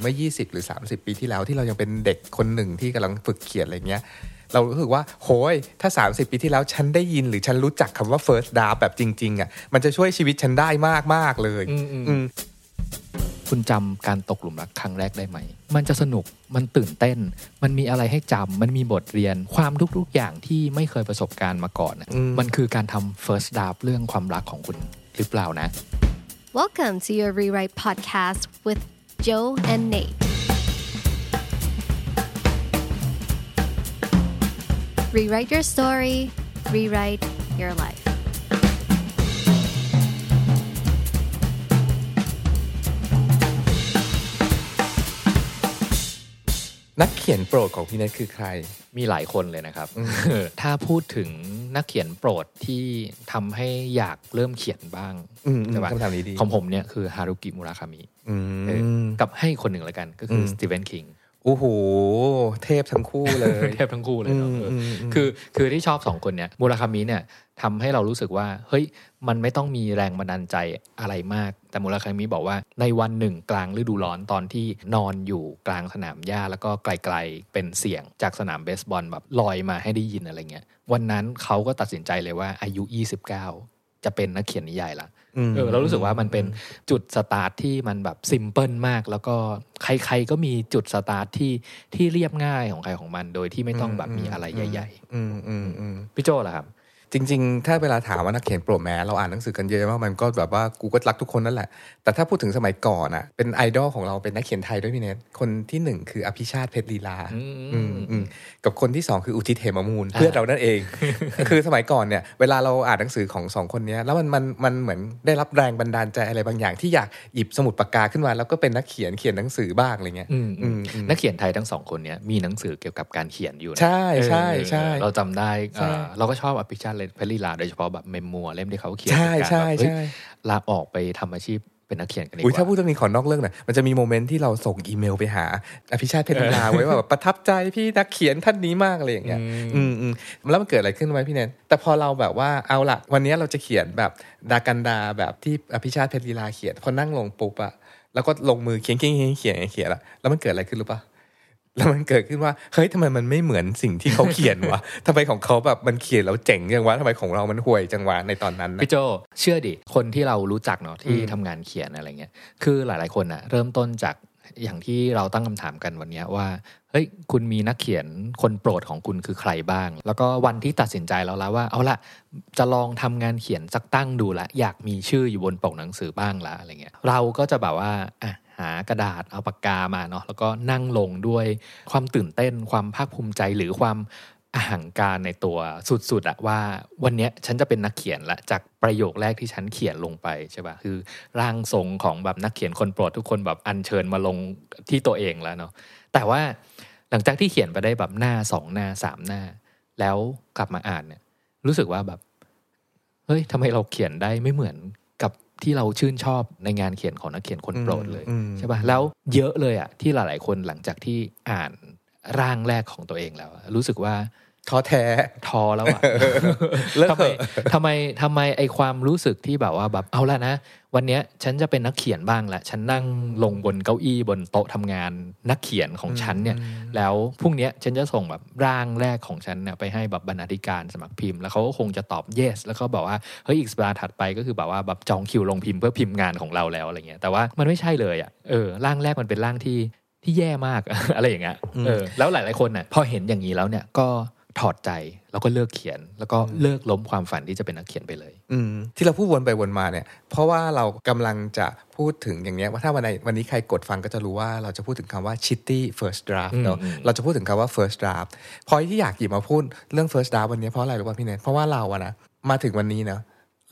เมื่อ 20 หรือ 30 ปีที่แล้วที่เรายังเป็นเด็กคนหนึ่งที่กำลังฝึกเขียนอะไรเงี้ยเรารู้สึกว่าโหยถ้า 30 ปีที่แล้วฉันได้ยินหรือฉันรู้จักคำว่า first draft แบบจริง ๆอะมันจะช่วยชีวิตฉันได้มากมากๆเลยอืมอืมอืมคุณจำการตกหลุมรักครั้งแรกได้ไหม มันจะสนุกมันตื่นเต้น มันมีอะไรให้จำมันมีบทเรียนความทุกๆอย่างที่ไม่เคยประสบการณ์มาก่อนน่ะอืมมันคือการทำ first draft เรื่องความรักของคุณหรือเปล่านะ Welcome to your Rewrite podcast with Joe and Nate. Rewrite your story, rewrite your life. นักเขียนโปรดของพี่เนทคือใคร มีหลายคนเลยนะครับ ถ้าพูดถึงนักเขียนโปรดที่ทำให้อยากเริ่มเขียนบ้างอืมใช่ปะคำถามนี้ดีของผมเนี่ยคือฮารุกิมุราคามิอืเออมกับให้คนหนึ่งแล้วกันก็คืออมสตีเวนคิง โอ้โห เทพทั้งคู่เลย เทพทั้งคู่เลยเนาะอืมเอออมอืมคือคือที่ชอบสองคนเนี่ยมูราคามิเนี่ยทำให้เรารู้สึกว่า เฮ้ย มันไม่ต้องมีแรงบันดาลใจอะไรมาก แต่มูราคามิบอกว่าในวันหนึ่งกลางฤดูร้อนตอนที่นอนอยู่กลางสนามหญ้าแล้วก็ไกลๆเป็นเสียงจากสนามเบสบอลแบบลอยมาให้ได้ยินอะไรเงี้ย วันนั้นเขาก็ตัดสินใจเลยว่าอายุ 29 จะเป็นนักเขียนนิยายละม เออเรารู้สึกว่ามันเป็นจุดสตาร์ทที่มันแบบ simple มาก แล้วก็ใครๆก็มีจุดสตาร์ทที่ที่เรียบง่ายของใครของมัน โดยที่ไม่ต้องแบบมีอะไรใหญ่อืมอืมอืมๆพี่โจล่ะครับ จริง ๆ ถ้าเวลาถามว่านักเขียนโปรดแม้เราอ่านหนังสือกันเยอะมากมันก็แบบว่ากูก็รักทุกคนนั่นแหละ แต่ถ้าพูดถึงสมัยก่อนอะเป็นไอดอลของเราเป็นนักเขียนไทยด้วยพี่เนทคนที่หนึ่งคืออภิชาติเพชรลีลาอืมอืมอืมกับคนที่สองคืออุทิศเหมมูลเพื่อนเรานั่นเอง คือสมัยก่อนเนี่ยเวลาเราอ่านหนังสือของสองคนเนี้ยแล้วมันมันมันเหมือนได้รับแรงบันดาลใจอะไรบางอย่างที่อยากหยิบสมุดปากกาขึ้นมา แล้วก็เป็นนักเขียนเขียนหนังสือบ้างอะไรเงี้ยอืมอืมอืมนักเขียนไทยทั้งสองคนเนี้ยมีหนังสือเกี่ยวกับการเขียนอยู่นะใช่ใช่ใช่เออเราจำได้ใช่เอ่อเราก็ชอบอภิชาติเลยเพลลีลาโดยเฉพาะแบบเมมมัวเล่มที่เขาเขียนใช่เป็นการใช่แบบเฮ้ยใช่ลาออกไปทำอาชีพเป็นนักเขียนกันดีกอุ้ยถ้าว่าพูดเรื่องนี้ขอนอกเรื่องหน่อยมันจะมีโมเมนต์ที่เราส่งอีเมลไปหาอภิชาติเพชรลีลาไว้ว่าแบบประทับใจพี่นักเขียนท่านนี้มากอะไรอย่างเงี้ยอืมอืมแล้วมันเกิดอะไรขึ้นไหมพี่เนนแต่พอเราแบบว่าเอาละวันนี้เราจะเขียนแบบดากันดาแบบที่อภิชาติเพชรลีลาเขียนพอนั่งลงปุ๊บอะแล้วก็ลงมือเขียนเขียนเขียนเขียนเขียนละแล้วมันเกิดอะไรขึ้นรู้ปะ แล้วมันเกิดขึ้นว่าเฮ้ยทำไมมันไม่เหมือนสิ่งที่เขาเขียนวะทำไมของเขาแบบมันเขียนแล้วเจ๋งจังวะทำไมของเรามันห่วยจังวะในตอนนั้นนะพี่โจเชื่อดิคนที่เรารู้จักเนาะที่อืมทำงานเขียนอะไรเงี้ยคือหลาย ๆคนอะเริ่มต้นจากอย่างที่เราตั้งคำถามกันวันเนี้ยว่าเฮ้ยคุณมีนักเขียนคนโปรดของคุณคือใครบ้าง แล้วก็วันที่ตัดสินใจแล้วละว่า เอาละจะลองทำงานเขียนสักตั้งดูละ อยากมีชื่ออยู่บนปกหนังสือบ้างละอะไรเงี้ยเราก็จะแบบว่าอะ หากระดาษเอาปากกามาเนาะแล้วก็นั่งลงด้วยความตื่นเต้น ความภาคภูมิใจหรือความอาหังการในตัวสุดๆอะว่าวันนี้ฉันจะเป็นนักเขียนละจากประโยคแรกที่ฉันเขียนลงไปใช่ปะคือร่างทรงของแบบนักเขียนคนโปรดทุกคนแบบอัญเชิญมาลงที่ตัวเองแล้วเนาะแต่ว่าหลังจากที่เขียนไปได้แบบหน้าสองหน้าสามหน้า แล้วกลับมาอ่านเนี่ยรู้สึกว่าแบบเฮ้ยทำไมเราเขียนได้ไม่เหมือน ที่เราชื่นชอบในงานเขียนของนักเขียนคนโปรดเลยอืมใช่ปะแล้วเยอะเลยอะที่หลาย ๆ คนหลังจากที่อ่านร่างแรกของตัวเองแล้วอะรู้สึกว่า ท้อแท้ท้อแล้วอะเลิกทำเถไมอะทำไมทำไมไอความรู้สึกที่แบบว่าแบบเอาละนะ วันเนี้ยฉันจะเป็นนักเขียนบ้างแหละฉันนั่งลงบนเก้าอี้บนโต๊ะทำงานนักเขียนของฉันเนี่ย แล้วพรุ่งเนี้ยฉันจะส่งแบบร่างแรกของฉันเนี่ยไปให้แบบบรรณาธิการสมัครพิมพ์ แล้วเขาก็คงจะตอบ yes แล้วก็บอกว่าเฮ้ยอีกสัปดาห์ถัดไปก็คือแบบว่าแบบจองคิวลงพิมพ์เพื่อพิมพ์งานของเราแล้วอะไรเงี้ยแต่ว่ามันไม่ใช่เลยอะเออร่างแรกมันเป็นร่างที่ที่แย่มากอะไรอย่างเงี้ยเออแล้วหลาย ๆคนน่ะพอเห็นอย่างนี้แล้วเนี่ยก็ ถอดใจแล้วก็เลิกเขียน แล้วก็เลิกล้มความฝันที่จะเป็นนักเขียนไปเลย อืมที่เราพูดวนไปวนมาเนี่ย เพราะว่าเรากำลังจะพูดถึงอย่างเนี้ยว่าถ้าวันไหนวันนี้ใครกดฟังก็จะรู้ว่าเราจะพูดถึงคำว่า shitty first draft เนอะอืมอืมเราจะพูดถึงคำว่า first draft พอยที่อยากหยิบมาพูดเรื่อง first draft วันนี้เพราะอะไรรู้ป่ะพี่เนทเพราะว่าเราอะนะมาถึงวันนี้เนะ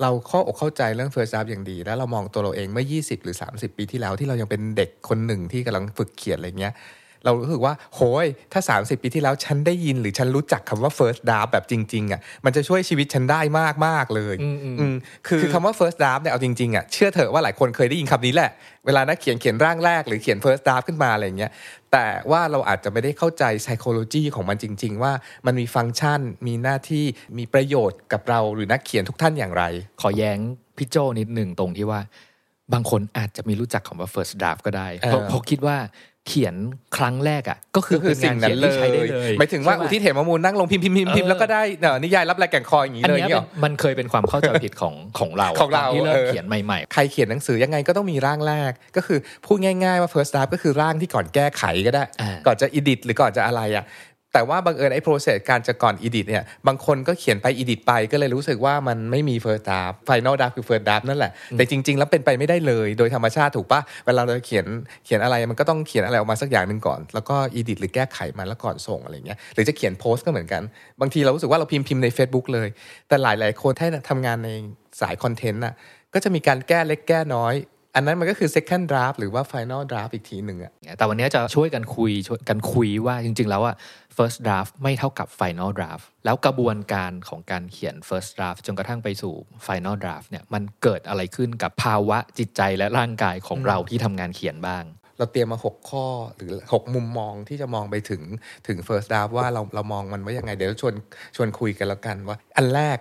เราเข้าอกเข้าใจเรื่อง first draft อย่างดี แล้วเรามองตัวเราเองเมื่อ 20 หรือ 30 ปีที่แล้วที่เรายังเป็นเด็กคนหนึ่งที่กำลังฝึกเขียนอะไรเงี้ย เรารู้สึกว่าโหยถ้า 30 ปีที่แล้วฉันได้ยินหรือฉันรู้จักคำว่า first draft แบบจริงๆอะมันจะช่วยชีวิตฉันได้มากมากๆเลยอืมอืมอืมคือคือคำว่า first draft เนี่ยเอาจริงๆอะเชื่อเถอะว่าหลายคนเคยได้ยินคำนี้แหละ เวลานักเขียนเขียนร่างแรกหรือเขียน first draft ขึ้นมาอะไรอย่างเงี้ยแต่ว่าเราอาจจะไม่ได้เข้าใจ psychology ของมันจริง ๆ ว่ามันมีฟังก์ชันมีหน้าที่มีประโยชน์กับเราหรือนักเขียนทุกท่านอย่างไร ขอแย้งพี่โจนิดหนึ่งตรงที่ว่าบางคนอาจจะไม่รู้จักคำว่า first draft ก็ได้เออเพราะเพราะคิดว่า เขียนครั้งแรกอะก็คือก็คือเป็นสิ่งางนนั้เขียนนเลที่ใช้ได้ยเลยหมายถึงว่าใช่อุปะทิศเหมมูลนั่งลงพิมพ์พิมพ์พิมพ์พิมพ์เออแล้วก็ได้เอ่อนิยายรับรายแก่งคออย่างนี้อันเลยอเนี้ย่ายงนี้เป็เหรอนมันเคยเป็นความเข้าใจผิดของของเราของเราตนที่เริ่มเออเขียนใหม่ใครเขียนหนังสือยังไงก็ต้องมีร่างแรก ก็คือพูดง่าย ๆว่า first draft ก็คือร่างที่ก่อนแก้ไขก็ได้อ่าก่อนจะ edit หรือก่อนจะอะไรอะ แต่ว่าบังเอิญไอ้ process การจะก่อน edit เนี่ย บางคนก็เขียนไป edit ไปก็เลยรู้สึกว่ามันไม่มี first draft final draft คือ first draft นั่นแหละ แต่จริง ๆ แล้วเป็นไปไม่ได้เลยโดยธรรมชาติถูกปะเวลาเราเขียนเขียนอะไรมันก็ต้องเขียนอะไรออกมาสักอย่างหนึ่งก่อน แล้วก็ edit หรือแก้ไขมันแล้วก่อนส่งอะไรเงี้ยหรือจะเขียนโพสต์ก็เหมือนกัน บางทีเรารู้สึกว่าเราพิมพ์พิมพ์ใน Facebook เลย แต่หลาย ๆ คนที่ทำงานในสายคอนเทนต์น่ะก็จะมีการแก้เล็กแก้น้อย อันนั้นมันก็คือ second draft หรือว่า final draft อีกทีหนึ่งอะๆแต่วันนี้จะช่วยกันคุยช่วยกันคุยว่าจริง ๆ แล้วอะ first draft ไม่เท่ากับ final draft แล้วกระบวนการของการเขียน first draft จนกระทั่งไปสู่ final draft เนี่ยมันเกิดอะไรขึ้นกับภาวะจิตใจและร่างกายของเราที่ทำงานเขียนบ้างเราเตรียมมา 6 ข้อหรือ 6 มุมมองที่จะมองไปถึงถึง first draft ว่าเราเรามองมันว่ายังไง เดี๋ยวชวนชวนคุยกันแล้วกันว่า อันแรก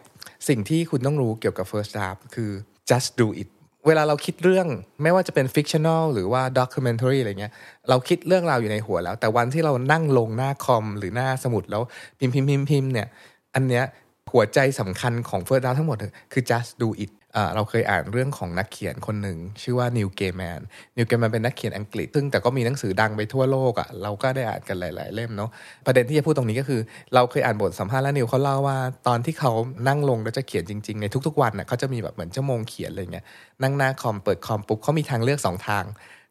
สิ่งที่คุณต้องรู้เกี่ยวกับ first draft คือ just do it เวลาเราคิดเรื่องไม่ว่าจะเป็น fictional หรือว่า documentary อะไรเงี้ยเราคิดเรื่องราวอยู่ในหัวแล้ว แต่วันที่เรานั่งลงหน้าคอมหรือหน้าสมุดแล้วพิมพ์พิมพ์พิมพ์พิมพ์เนี่ย อันเนี้ยหัวใจสำคัญของเฟิร์สดาวทั้งหมดคือ just do it เราเคยอ่านเรื่องของนักเขียนคนหนึ่ง ชื่อว่านิวเกแมนนิวเกแมนเป็นนักเขียนอังกฤษ ซึ่งแต่ก็มีหนังสือดังไปทั่วโลกอะ่ะเราก็ได้อ่านกันหลาย ๆ เล่มเนาะประเด็นที่จะพูดตรงนี้ก็คือ เราเคยอ่านบทสัมภาษณ์แล้วนิวเขาเล่าว่า ตอนที่เขานั่งลงแล้วจะเขียนจริง ๆ ในทุก ๆ วันน่ะเขาจะมีแบบเหมือนชั่วโมงเขียนอะไรเงี้ยนั่งหน้าคอมเปิดคอมปุ๊บเขามีทางเลือกสองทาง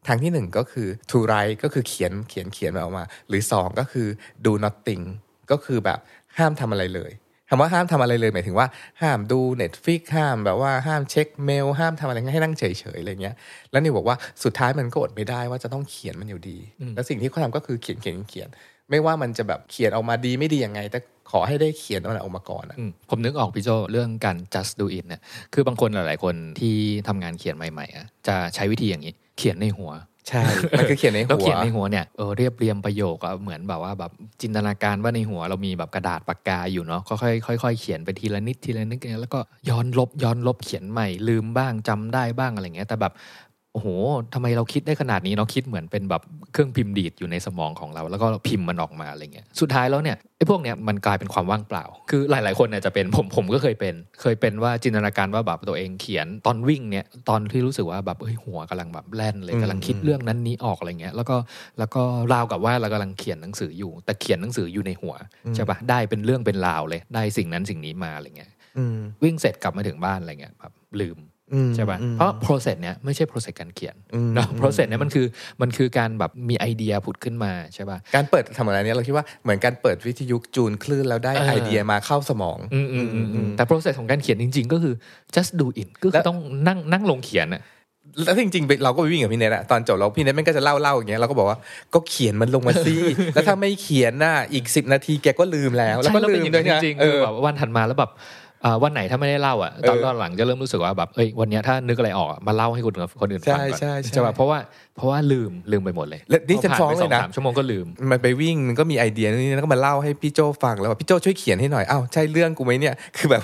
ทางที่หนึ่งก็คือ to write ก็คือเขียนเขียนเขียนมันออกมา หรือสองก็คือ do nothing ก็คือแบบห้ามทำอะไรเลย คำว่าห้ามทำอะไรเลยหมายถึงว่าห้ามดู Netflix ห้ามแบบว่าห้ามเช็คเมล ห้ามทำอะไรให้นั่งเฉยๆอะไรเงี้ย แล้วนิวบอกว่าสุดท้ายมันก็อดไม่ได้ว่าจะต้องเขียนมันอยู่ดี แล้วสิ่งที่เขาทำก็คือเขียนเขียนเขียน ไม่ว่ามันจะแบบเขียนออกมาดีไม่ดียังไง แต่ขอให้ได้เขียนมันออกมาก่อนอะอืมผมนึกออกพี่โจเรื่องการ just do it เนี่ยคือบางคนหลาย ๆ คนที่ทำงานเขียนใหม่ๆอะจะใช้วิธีอย่างนี้ เขียนในหัว ใช่ มันคือเขียนในแล้วหัวเขียนในหัวเนี่ยเออเรียบเรียงประโยคอะเหมือนแบบว่าแบบจินตนาการว่าในหัวเรามีแบบกระดาษปากกาอยู่เนาะก็ค่อยค่อยๆเขียนไปทีละนิดทีละนิดแล้วก็ย้อนลบย้อนลบเขียนใหม่ลืมบ้างจำได้บ้างอะไรเงี้ยแต่แบบ โอ้โหทำไมเราคิดได้ขนาดนี้เนาะคิดเหมือนเป็นแบบเครื่องพิมพ์ดีดอยู่ในสมองของเรา แล้วก็พิมพ์มันออกมาอะไรเงี้ยสุดท้ายแล้วเนี่ยไอ้พวกเนี้ยมันกลายเป็นความว่างเปล่า คือหลาย ๆ คนเนี่ยจะเป็นผมผมก็เคยเป็น เคยเป็นว่าจินตนาการว่าแบบตัวเองเขียนตอนวิ่งเนี่ยตอนที่รู้สึกว่าแบบเฮ้ยหัวกำลังแบบแล่นเลยกำลังคิดเรื่องนั้นนี้ออกอะไรเงี้ยแล้วก็แล้วก็ราวกับว่าเรากำลังเขียนหนังสืออยู่ แต่เขียนหนังสืออยู่ในหัวใช่ปะได้เป็นเรื่องเป็นราวเลยได้สิ่งนั้นสิ่งนี้มาอะไรเงี้ยอืมวิ่งเสร็จกลับมาถึงบ้านอะไรเงี้ยแบบลืมอืม ใช่ป่ะอืมเพราะ process เนี้ยไม่ใช่ process การเขียนอืมเนอะ process เนี้ยมันคือมันคือการแบบมีไอเดียผุดขึ้นมาใช่ป่ะการเปิดทำอะไรเนี้ยเราคิดว่าเหมือนการเปิดวิทยุจูนคลื่นแล้วได้เออไอเดียมาเข้าสมองอืมอืมอืมอืมแต่ process ของการเขียนจริง ๆ ก็คือ just do it ก็คือต้องนั่งนั่งลงเขียนอะแล้วจริงๆเราก็ไปวิ่งกับพี่เนทอะตอนจบเราพี่เนทมันก็จะเล่าเล่าอย่างเงี้ยเราก็บอกว่าก็เขียนมันลงมาสิแล้วถ้าไม่เขียนน่ะอีกสิบนาทีแกก็ลืมแล้ว แล้วก็ใช่ลืเป็นมด้วยอย่างนะนั้นจริงๆเอคืออแบบวันถัดมาแล้วแบบอ่า วันไหนถ้าไม่ได้เล่าอะตอนเออตอนหลังจะเริ่มรู้สึกว่าแบบเอ้ยวันเนี้ยถ้านึกอะไรออกอะมาเล่าให้คนอื่นคนอื่นฟังก่อนใช่ใช่ใช่ใช่ป่ะเพราะว่าเพราะว่าลืมลืมไปหมดเลยและนี่ฉันพฟ้องผ่าไปเลยนะสสามชั่วโมงก็ลืม มันไปวิ่งมันก็มีไอเดียนี่แล้วก็มาเล่าให้พี่โจฟังแล้วว่าพี่โจช่วยเขียนให้หน่อยอ้าวใช่เรื่องกูไหมเนี่ยคือแบบ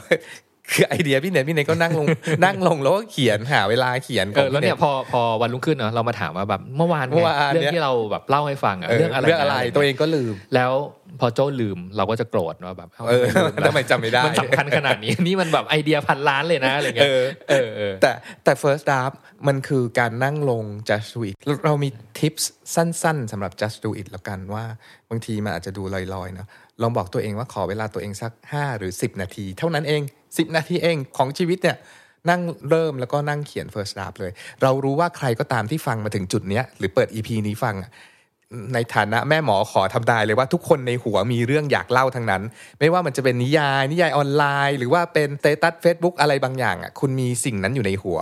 คือไอเดียพี่เนทพี่เนทก็นั่งลงนั่งลงแล้วก็เขียนหาเวลาเขียนขเอองอแล้วพี่เนเนี่ยทพอพอวันรุ่งขึ้นเนอะเรามาถามว่าแบบเมื่อวานไงเมื่อวานเรื่องเนี่ยที่เราแบบเล่าให้ฟังอะเออเรื่องอะไรเรื่องอะไรนตัวเองก็ลืมแล้วพอโจ้ลืมเราก็จะโกรธว่าแบบาเออทำไมลืมทำไมจำไม่ได้ มันสำคัญขนาดนี้นี่มันแบบไอเดียพันล้านเลยนะอะไรเงี้ยเออเออเออแต่แต่ first draft มันคือการนั่งลง just do it เราเรามี tips สั้นๆสำหรับ just do it แล้วกันว่าบางทีมันอาจจะดูลอยๆนะลองบอกตัวเองว่าขอเวลาตัวเองสัก 5 หรือ 10 นาที เท่านั้นเอง 10 นาทีเองของชีวิตเนี่ยนั่งเริ่มแล้วก็นั่งเขียน first draft เลย เรารู้ว่าใครก็ตามที่ฟังมาถึงจุดเนี้ยหรือเปิด EP นี้ฟังในฐานะแม่หมอขอทำนายเลยว่าทุกคนในหัวมีเรื่องอยากเล่าทั้งนั้น ไม่ว่ามันจะเป็นนิยาย นิยายออนไลน์ หรือว่าเป็นเตตัสเฟซบุ๊กอะไรบางอย่างอะคุณมีสิ่งนั้นอยู่ในหัว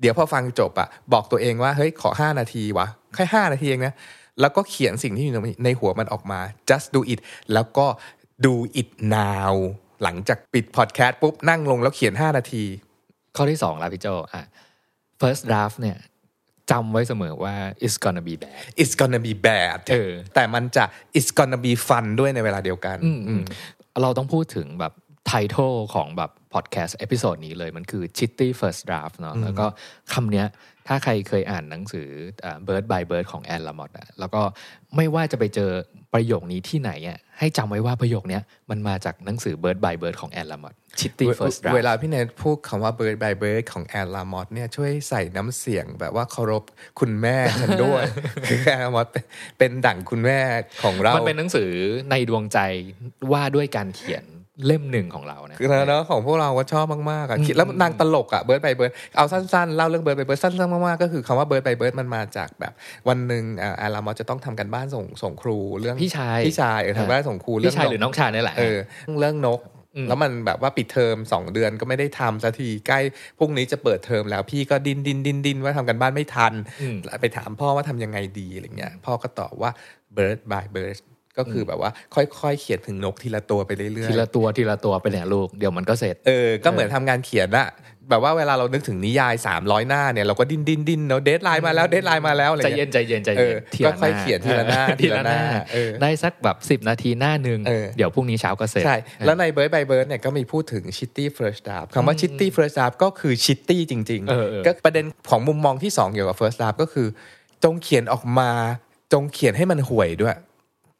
เดี๋ยวพอฟังจบอะบอกตัวเองว่าเฮ้ยขอ 5 นาทีวะแค่5นาทีเองนะแล้วก็เขียนสิ่งที่อยู่ในหัวมันออกมา just do it แล้วก็ do it now หลังจากปิดพอดแคสต์ปุ๊บนั่งลงแล้วเขียน 5 นาที ข้อที่สองแล้วพี่โจอะ first draft เนี่ยจำไว้เสมอว่า it's gonna be bad it's gonna be bad เออแต่มันจะ it's gonna be fun ด้วยในเวลาเดียวกันอืมอืมเราต้องพูดถึงแบบ title ของแบบพอดแคสต์ episode นี้เลยมันคือ Shitty First Draft เนาะแล้วก็คำเนี้ยถ้าใครเคยอ่านหนังสือเอ่อ Bird by Bird ของแอนลามอตอะแล้วก็ไม่ว่าจะไปเจอประโยคนี้ที่ไหนอะ ให้จำไว้ว่าประโยคเนี้ยมันมาจากหนังสือ Bird by Bird ของแอนลามอต Shitty First เว Draft ลาพี่เนทพูดคำว่า bird by bird ของแอนลามอตเนี่ยช่วยใส่น้ำเสียงแบบว่าเคารพคุณแม่ฉันด้วยคือแอนลามอตเป็นเป็นดั่งคุณแม่ของเรา มันเป็นหนังสือในดวงใจว่าด้วยการเขียน เล่มหนึ่งของเรานะคือเนอะของพวกเราก็ชอบมากๆอะคิดแล้วนางตลกอะ Bird by Bird เอาสั้นๆเล่าเรื่อง Bird by Bird สั้นๆมากๆก็คือคำว่า Bird by Bird มันมาจากแบบ วันหนึ่งอ่าแอลลามอสจะต้องทำกันบ้านส่งส่งครูเรื่องพี่ชายพี่ชายเออทำบ้านส่งครูเรื่พี่ชายหรือน้องชายนี่แหละเออเรื่องนกแล้วมันแบบว่าปิดเทอมสองเดือนก็ไม่ได้ทำสักทีใกล้พรุ่งนี้จะเปิดเทอมแล้วพี่ก็ดินดินดินดินว่าทำกันบ้านไม่ทันมไปถามพ่อว่าทำยังไงดีอะไรเงี้ยพ่อก็ตอบว่า bird by bird ก็คือแบบว่าค่อยๆเขียนถึงนกทีละตัวไปเรื่อยๆทีละตัวทีละตัวไปเนี่ยลูกเดี๋ยวมันก็เสร็จเออก็เหมือนทำงานเขียนอะแบบว่าเวลาเรานึกถึงนิยาย 300 หน้าเนี่ยเราก็ดิ้นดิ้นดิ้นเนาะ deadline มาแล้ว deadline มาแล้วอะไรใจเงี้ยเย็นใจเย็นใจเอเย็อนทีละก็ค่อยเขียนทีละหน้าเออทีละหน้าทีละหน้าเออได้สักแบบสิบนาทีหน้าหนึ่งเออเดี๋ยวพรุ่งนี้เช้าก็เสร็จใช่แล้วใน Bird by Bird เนี่ยก็มีพูดถึง shitty first draft คำว่า shitty first draft ก็คือ shitty จริงเออเออก็ประเด็นของมุมมองที่2เกี่ยวกับ first draft ก็คือ จงเขียนออกมาจงเขียนให้มันห่วยด้วย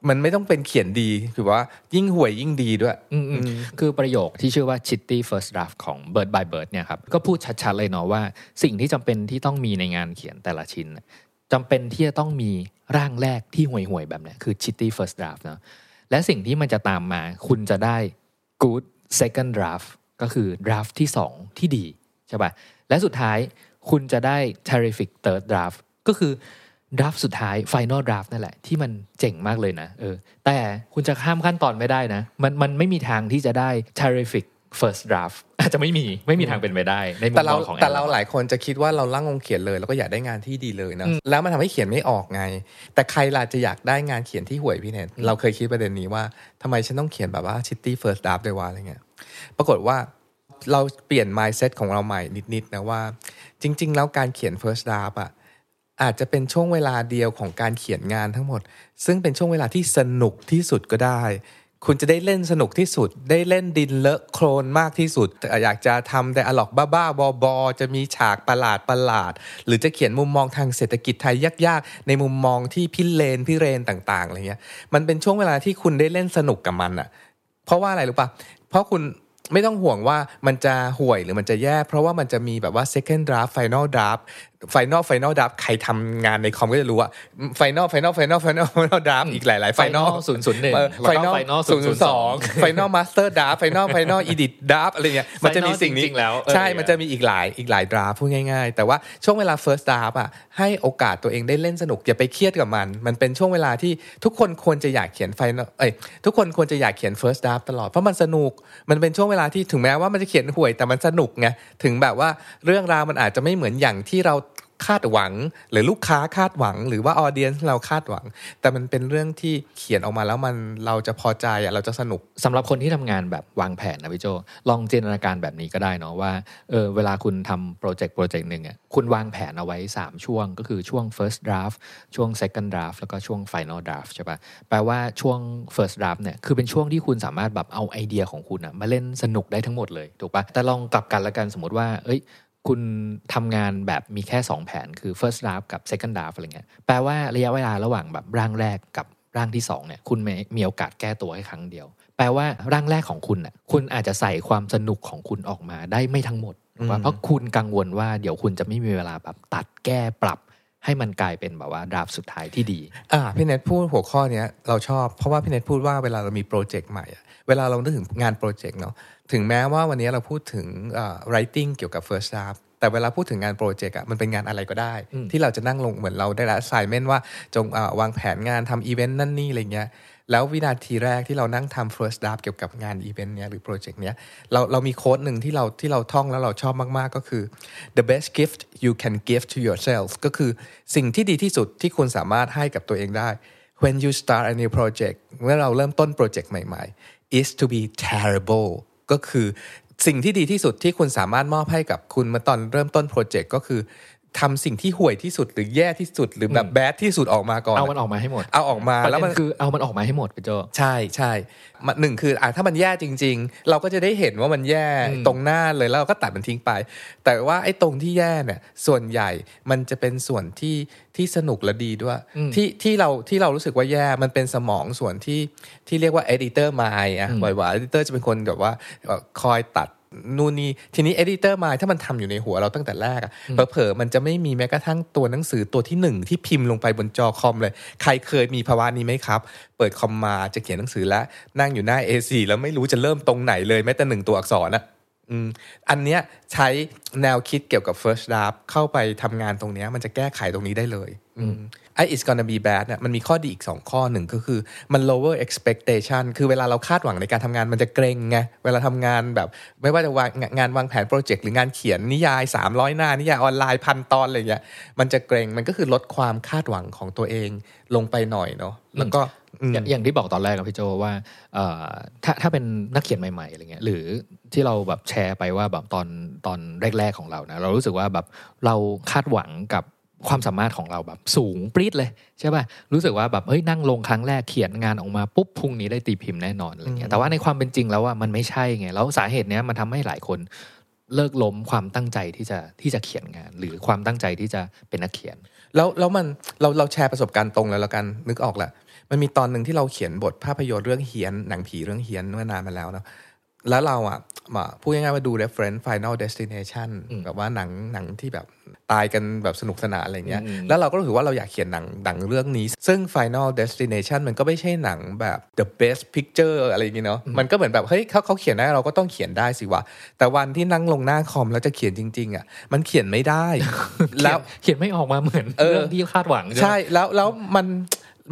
มันไม่ต้องเป็นเขียนดีคือว่ายิ่งห่วยยิ่งดีด้วยอืมอืมคือประโยคที่ชื่อว่า Chitty First Draft ของ Bird by Bird เนี่ยครับก็พูดชัดๆเลยเนาะว่า สิ่งที่จำเป็นที่ต้องมีในงานเขียนแต่ละชิ้นน่ะจำเป็นที่จะต้องมีร่างแรกที่ห่วยๆแบบเนี้ยคือ Chitty First Draft เนาะและสิ่งที่มันจะตามมา คุณจะได้ Good Second Draft ก็คือ draft ที่ 2 ที่ดีใช่ป่ะและสุดท้ายคุณจะได้ Terrific Third Draft ก็คือ ดราฟสุดท้าย Final Draft นั่นแหละที่มันเจ๋งมากเลยนะเออแต่คุณจะข้ามขั้นตอนไม่ได้นะ มันมันไม่มีทางที่จะได้ Terrific First Draft อาจจะไม่มีไม่มีทางเป็นไปได้ในมุมแต่มเราองของแต่เราแอนหลายคนจะคิดว่าเราล่างงเขียนเลยแล้วก็อยากได้งานที่ดีเลยนะแล้วมันทำให้เขียนไม่ออกไง แต่ใครล่ะจะอยากได้งานเขียนที่ห่วยพี่เนทเราเคยคิดประเด็นนี้ว่าทำไมฉันต้องเขียนแบบว่า shitty first draft ด้วยวะอะไรเงี้ยปรากฏว่าเราเปลี่ยน mindset ของเราใหม่นิดๆนะว่า จริง ๆ แล้วการเขียน first draft อะ อาจจะเป็นช่วงเวลาเดียวของการเขียนงานทั้งหมด ซึ่งเป็นช่วงเวลาที่สนุกที่สุดก็ได้ คุณจะได้เล่นสนุกที่สุด ได้เล่นดินเลอะโคลนมากที่สุด อยากจะทำแต่อลอกบ้าๆบอๆจะมีฉากประหลาดประหลาด หรือจะเขียนมุมมองทางเศรษฐกิจไทยยากๆ ในมุมมองที่พิเรนพิเรนต่างๆอะไรเงี้ย มันเป็นช่วงเวลาที่คุณได้เล่นสนุกกับมันอะเพราะว่าอะไรรู้ปะเพราะคุณไม่ต้องห่วงว่ามันจะห่วยหรือมันจะแย่ เพราะว่ามันจะมีแบบว่า second draft final draft final final draft ใครทำงานในคอมก็จะรู้ว่า final final final final final draft อีกหลายๆ final ศูนย์ศูนย์หนึ่งเออแล้วก็ final Final ศูนย์ศูนย์สอง002 final master draft final final edit draft อะไรเงี้ยมันจะมีสิ่งนี้จริงๆแล้วเออใช่มันจะมีอีกหลายอีกหลาย draft พูดง่าย ๆ แต่ว่าช่วงเวลา first draft อะให้โอกาสตัวเองได้เล่นสนุกอย่าไปเครียดกับมัน มันเป็นช่วงเวลาที่ทุกคนควรจะอยากเขียน final เอ้ยทุกคนควรจะอยากเขียน first draft ตลอดเพราะมันสนุกมันเป็นช่วงเวลาที่ถึงแม้ว่ามันจะเขียนห่วยแต่มันสนุกไงถึงแบบว่าเรื่องราวมันอาจจะไม่เหมือนอย่างที่เรา คาดหวัง หรือลูกค้าคาดหวัง หรือว่าออเดียนเราคาดหวัง แต่มันเป็นเรื่องที่เขียนออกมาแล้วมันเราจะพอใจอะเราจะสนุกสำหรับคนที่ทำงานแบบวางแผนนะพี่โจ ลองจินตนาการแบบนี้ก็ได้เนาะว่าเออเวลาคุณทำโปรเจกต์โปรเจกต์หนึ่งอะคุณวางแผนเอาไว้ 3 ช่วง ก็คือช่วง first draft ช่วง second draft แล้วก็ช่วง final draft ใช่ปะแปลว่าช่วง first draft เนี่ยคือเป็นช่วงที่คุณสามารถแบบเอาไอเดียของคุณอะมาเล่นสนุกได้ทั้งหมดเลยถูกปะแต่ลองกลับกันละกันสมมติว่าเอ้ย คุณทำงานแบบมีแค่ 2 แผนคือ first draft กับ second draft อะไรเงี้ยแปลว่าระยะเวลาระหว่างแบบร่างแรกกับร่างที่2เนี่ยคุณมีมีโอกาสแก้ตัวแค่ครั้งเดียว แปลว่าร่างแรกของคุณน่ะคุณอาจจะใส่ความสนุกของคุณออกมาได้ไม่ทั้งหมดเพราะคุณกังวลว่าเดี๋ยวคุณจะไม่มีเวลาแบบตัดแก้ปรับ ให้มันกลายเป็นแบบว่าดราฟสุดท้ายที่ดี อ่าพี่เน็ตพูดหัวข้อเนี้ยเราชอบเพราะว่าพี่เน็ตพูดว่าเวลาเรามีโปรเจกต์ใหม่อะเวลาเรานึกถึงงานโปรเจกต์เนาะถึงแม้ว่าวันนี้เราพูดถึงอ่า writing เกี่ยวกับ first draft แต่เวลาพูดถึงงานโปรเจกต์อะมันเป็นงานอะไรก็ได้ ที่เราจะนั่งลงเหมือนเราได้รับ assignment ว่าจงอ่าวางแผนงานทำอีเวนต์นั่นนี่อะไรเงี้ย แล้ววินาทีแรกที่เรานั่งทำ first draft เกี่ยวกับงานอีเวนต์เนี้ยหรือโปรเจกต์เนี้ยเราเรามี quote หนึ่งที่เราที่เราท่องแล้วเราชอบมาก ๆ ก็คือ the best gift you can give to yourself ก็คือสิ่งที่ดีที่สุดที่คุณสามารถให้กับตัวเองได้ when you start a new project เมื่อเราเริ่มต้นโปรเจกต์ใหม่ ๆ is to be terrible ก็คือสิ่งที่ดีที่สุดที่คุณสามารถมอบให้กับคุณมาตอนเริ่มต้นโปรเจกต์ก็คือ ทำสิ่งที่ห่วยที่สุดหรือแย่ที่สุดหรือแบบแบดที่สุดออกมาก่อนเอามันออกมาให้หมด เอาออกมาประแล้วเด็มันนคือเอามันออกมาให้หมดพี่โจใช่ใช่มันหนึ่งคืออะถ้ามันแย่จริง ๆ เราก็จะได้เห็นว่ามันแย่อืมตรงหน้าเลยแล้วเราก็ตัดมันทิ้งไป แต่ว่าไอ้ตรงที่แย่เนี่ยส่วนใหญ่มันจะเป็นส่วนที่ที่สนุกและดีด้วยที่ที่เราที่เรารู้สึกว่าแย่มันเป็นสมองส่วนที่ที่เรียกว่า editor mind อะบ่อยๆ editor จะเป็นคนแบบว่าเอ่อคอยตัด นู่นนี่ทีนี้ editor mind ถ้ามันทำอยู่ในหัวเราตั้งแต่แรกอะเผลอๆมันจะไม่มีแม้กระทั่งตัวหนังสือตัวที่หนึ่งที่พิมพ์ลงไปบนจอคอมเลย ใครเคยมีภาวะนี้ไหมครับ เปิดคอมมาจะเขียนหนังสือแล้วนั่งอยู่หน้า A4 แล้วไม่รู้จะเริ่มตรงไหนเลยแม้แต่หนึ่งตัวอักษรนะ อืมอันเนี้ยใช้แนวคิดเกี่ยวกับ first draft เข้าไปทำงานตรงเนี้ยมันจะแก้ไขตรงนี้ได้เลยอืมไอ้ it's gonna be bad เนี่ยมันมีข้อดีอีก 2 ข้อหนึ่งก็คือมัน lower expectation คือเวลาเราคาดหวังในการทำงานมันจะเกรงไง เวลาทำงานแบบ ไม่ว่าจะวางงานวางแผนโปรเจกต์หรืองานเขียนนิยาย 300 หน้า นิยายออนไลน์พันตอนอะไรอย่างเงี้ยมันจะเกรงมันก็คือลดความคาดหวังของตัวเองลงไปหน่อยเนาะแล้วก็ อืมอย่างอย่างที่บอกตอนแรกกับพี่โจว่าเอ่อถ้าถ้าเป็นนักเขียนใหม่ๆอะไรเงี้ยหรือที่เราแบบแชร์ไปว่าแบบตอนตอนแรก ๆของเรานะเรารู้สึกว่าแบบเราคาดหวังกับความสามารถของเราแบบสูงปรี๊ดเลยใช่ป่ะรู้สึกว่าแบบเฮ้ยนั่งลงครั้งแรกเขียนงานออกมาปุ๊บพรุ่งนี้ได้ตีพิมพ์แน่นอนอะไรเงี้ยแต่ว่าในความเป็นจริงแล้วว่ามันไม่ใช่ไงแล้วสาเหตุเนี้ยมันทำให้หลายคนเลิกล้มความตั้งใจที่จะที่จะเขียนงาน หรือความตั้งใจที่จะเป็นนักเขียน แล้วแล้วมันเราเราแชร์ประสบการณ์ตรงเลยแล้วกันนึกออกแหละ มันมีตอนหนึ่งที่เราเขียนบทภาพยนตร์เรื่องเฮียนหนังผีเรื่องเฮียนเมื่อนานมาแล้วเนาะแล้วเราอะมาพูดง่ายๆว่าดู reference final destination แบบว่าหนังหนังที่แบบตายกันแบบสนุกสนานอะไรเงี้ย แล้วเราก็รู้สึกว่าเราอยากเขียนหนังหนังเรื่องนี้ ซึ่ง final destination มันก็ไม่ใช่หนังแบบ the best picture อะไรอย่างเงี้เนาะ มันก็เหมือนแบบ เฮ้ยเขาเขาเขียนได้เราก็ต้องเขียนได้สิวะ แต่วันที่นั่งลงหน้าคอมแล้วจะเขียนจริง ๆอะ มันเขียนไม่ได้ แล้วเขียนไม่ออกมาเหมือนเออเรื่องที่คาดหวัง ใช่ไหมใช่แล้วแล้วมัน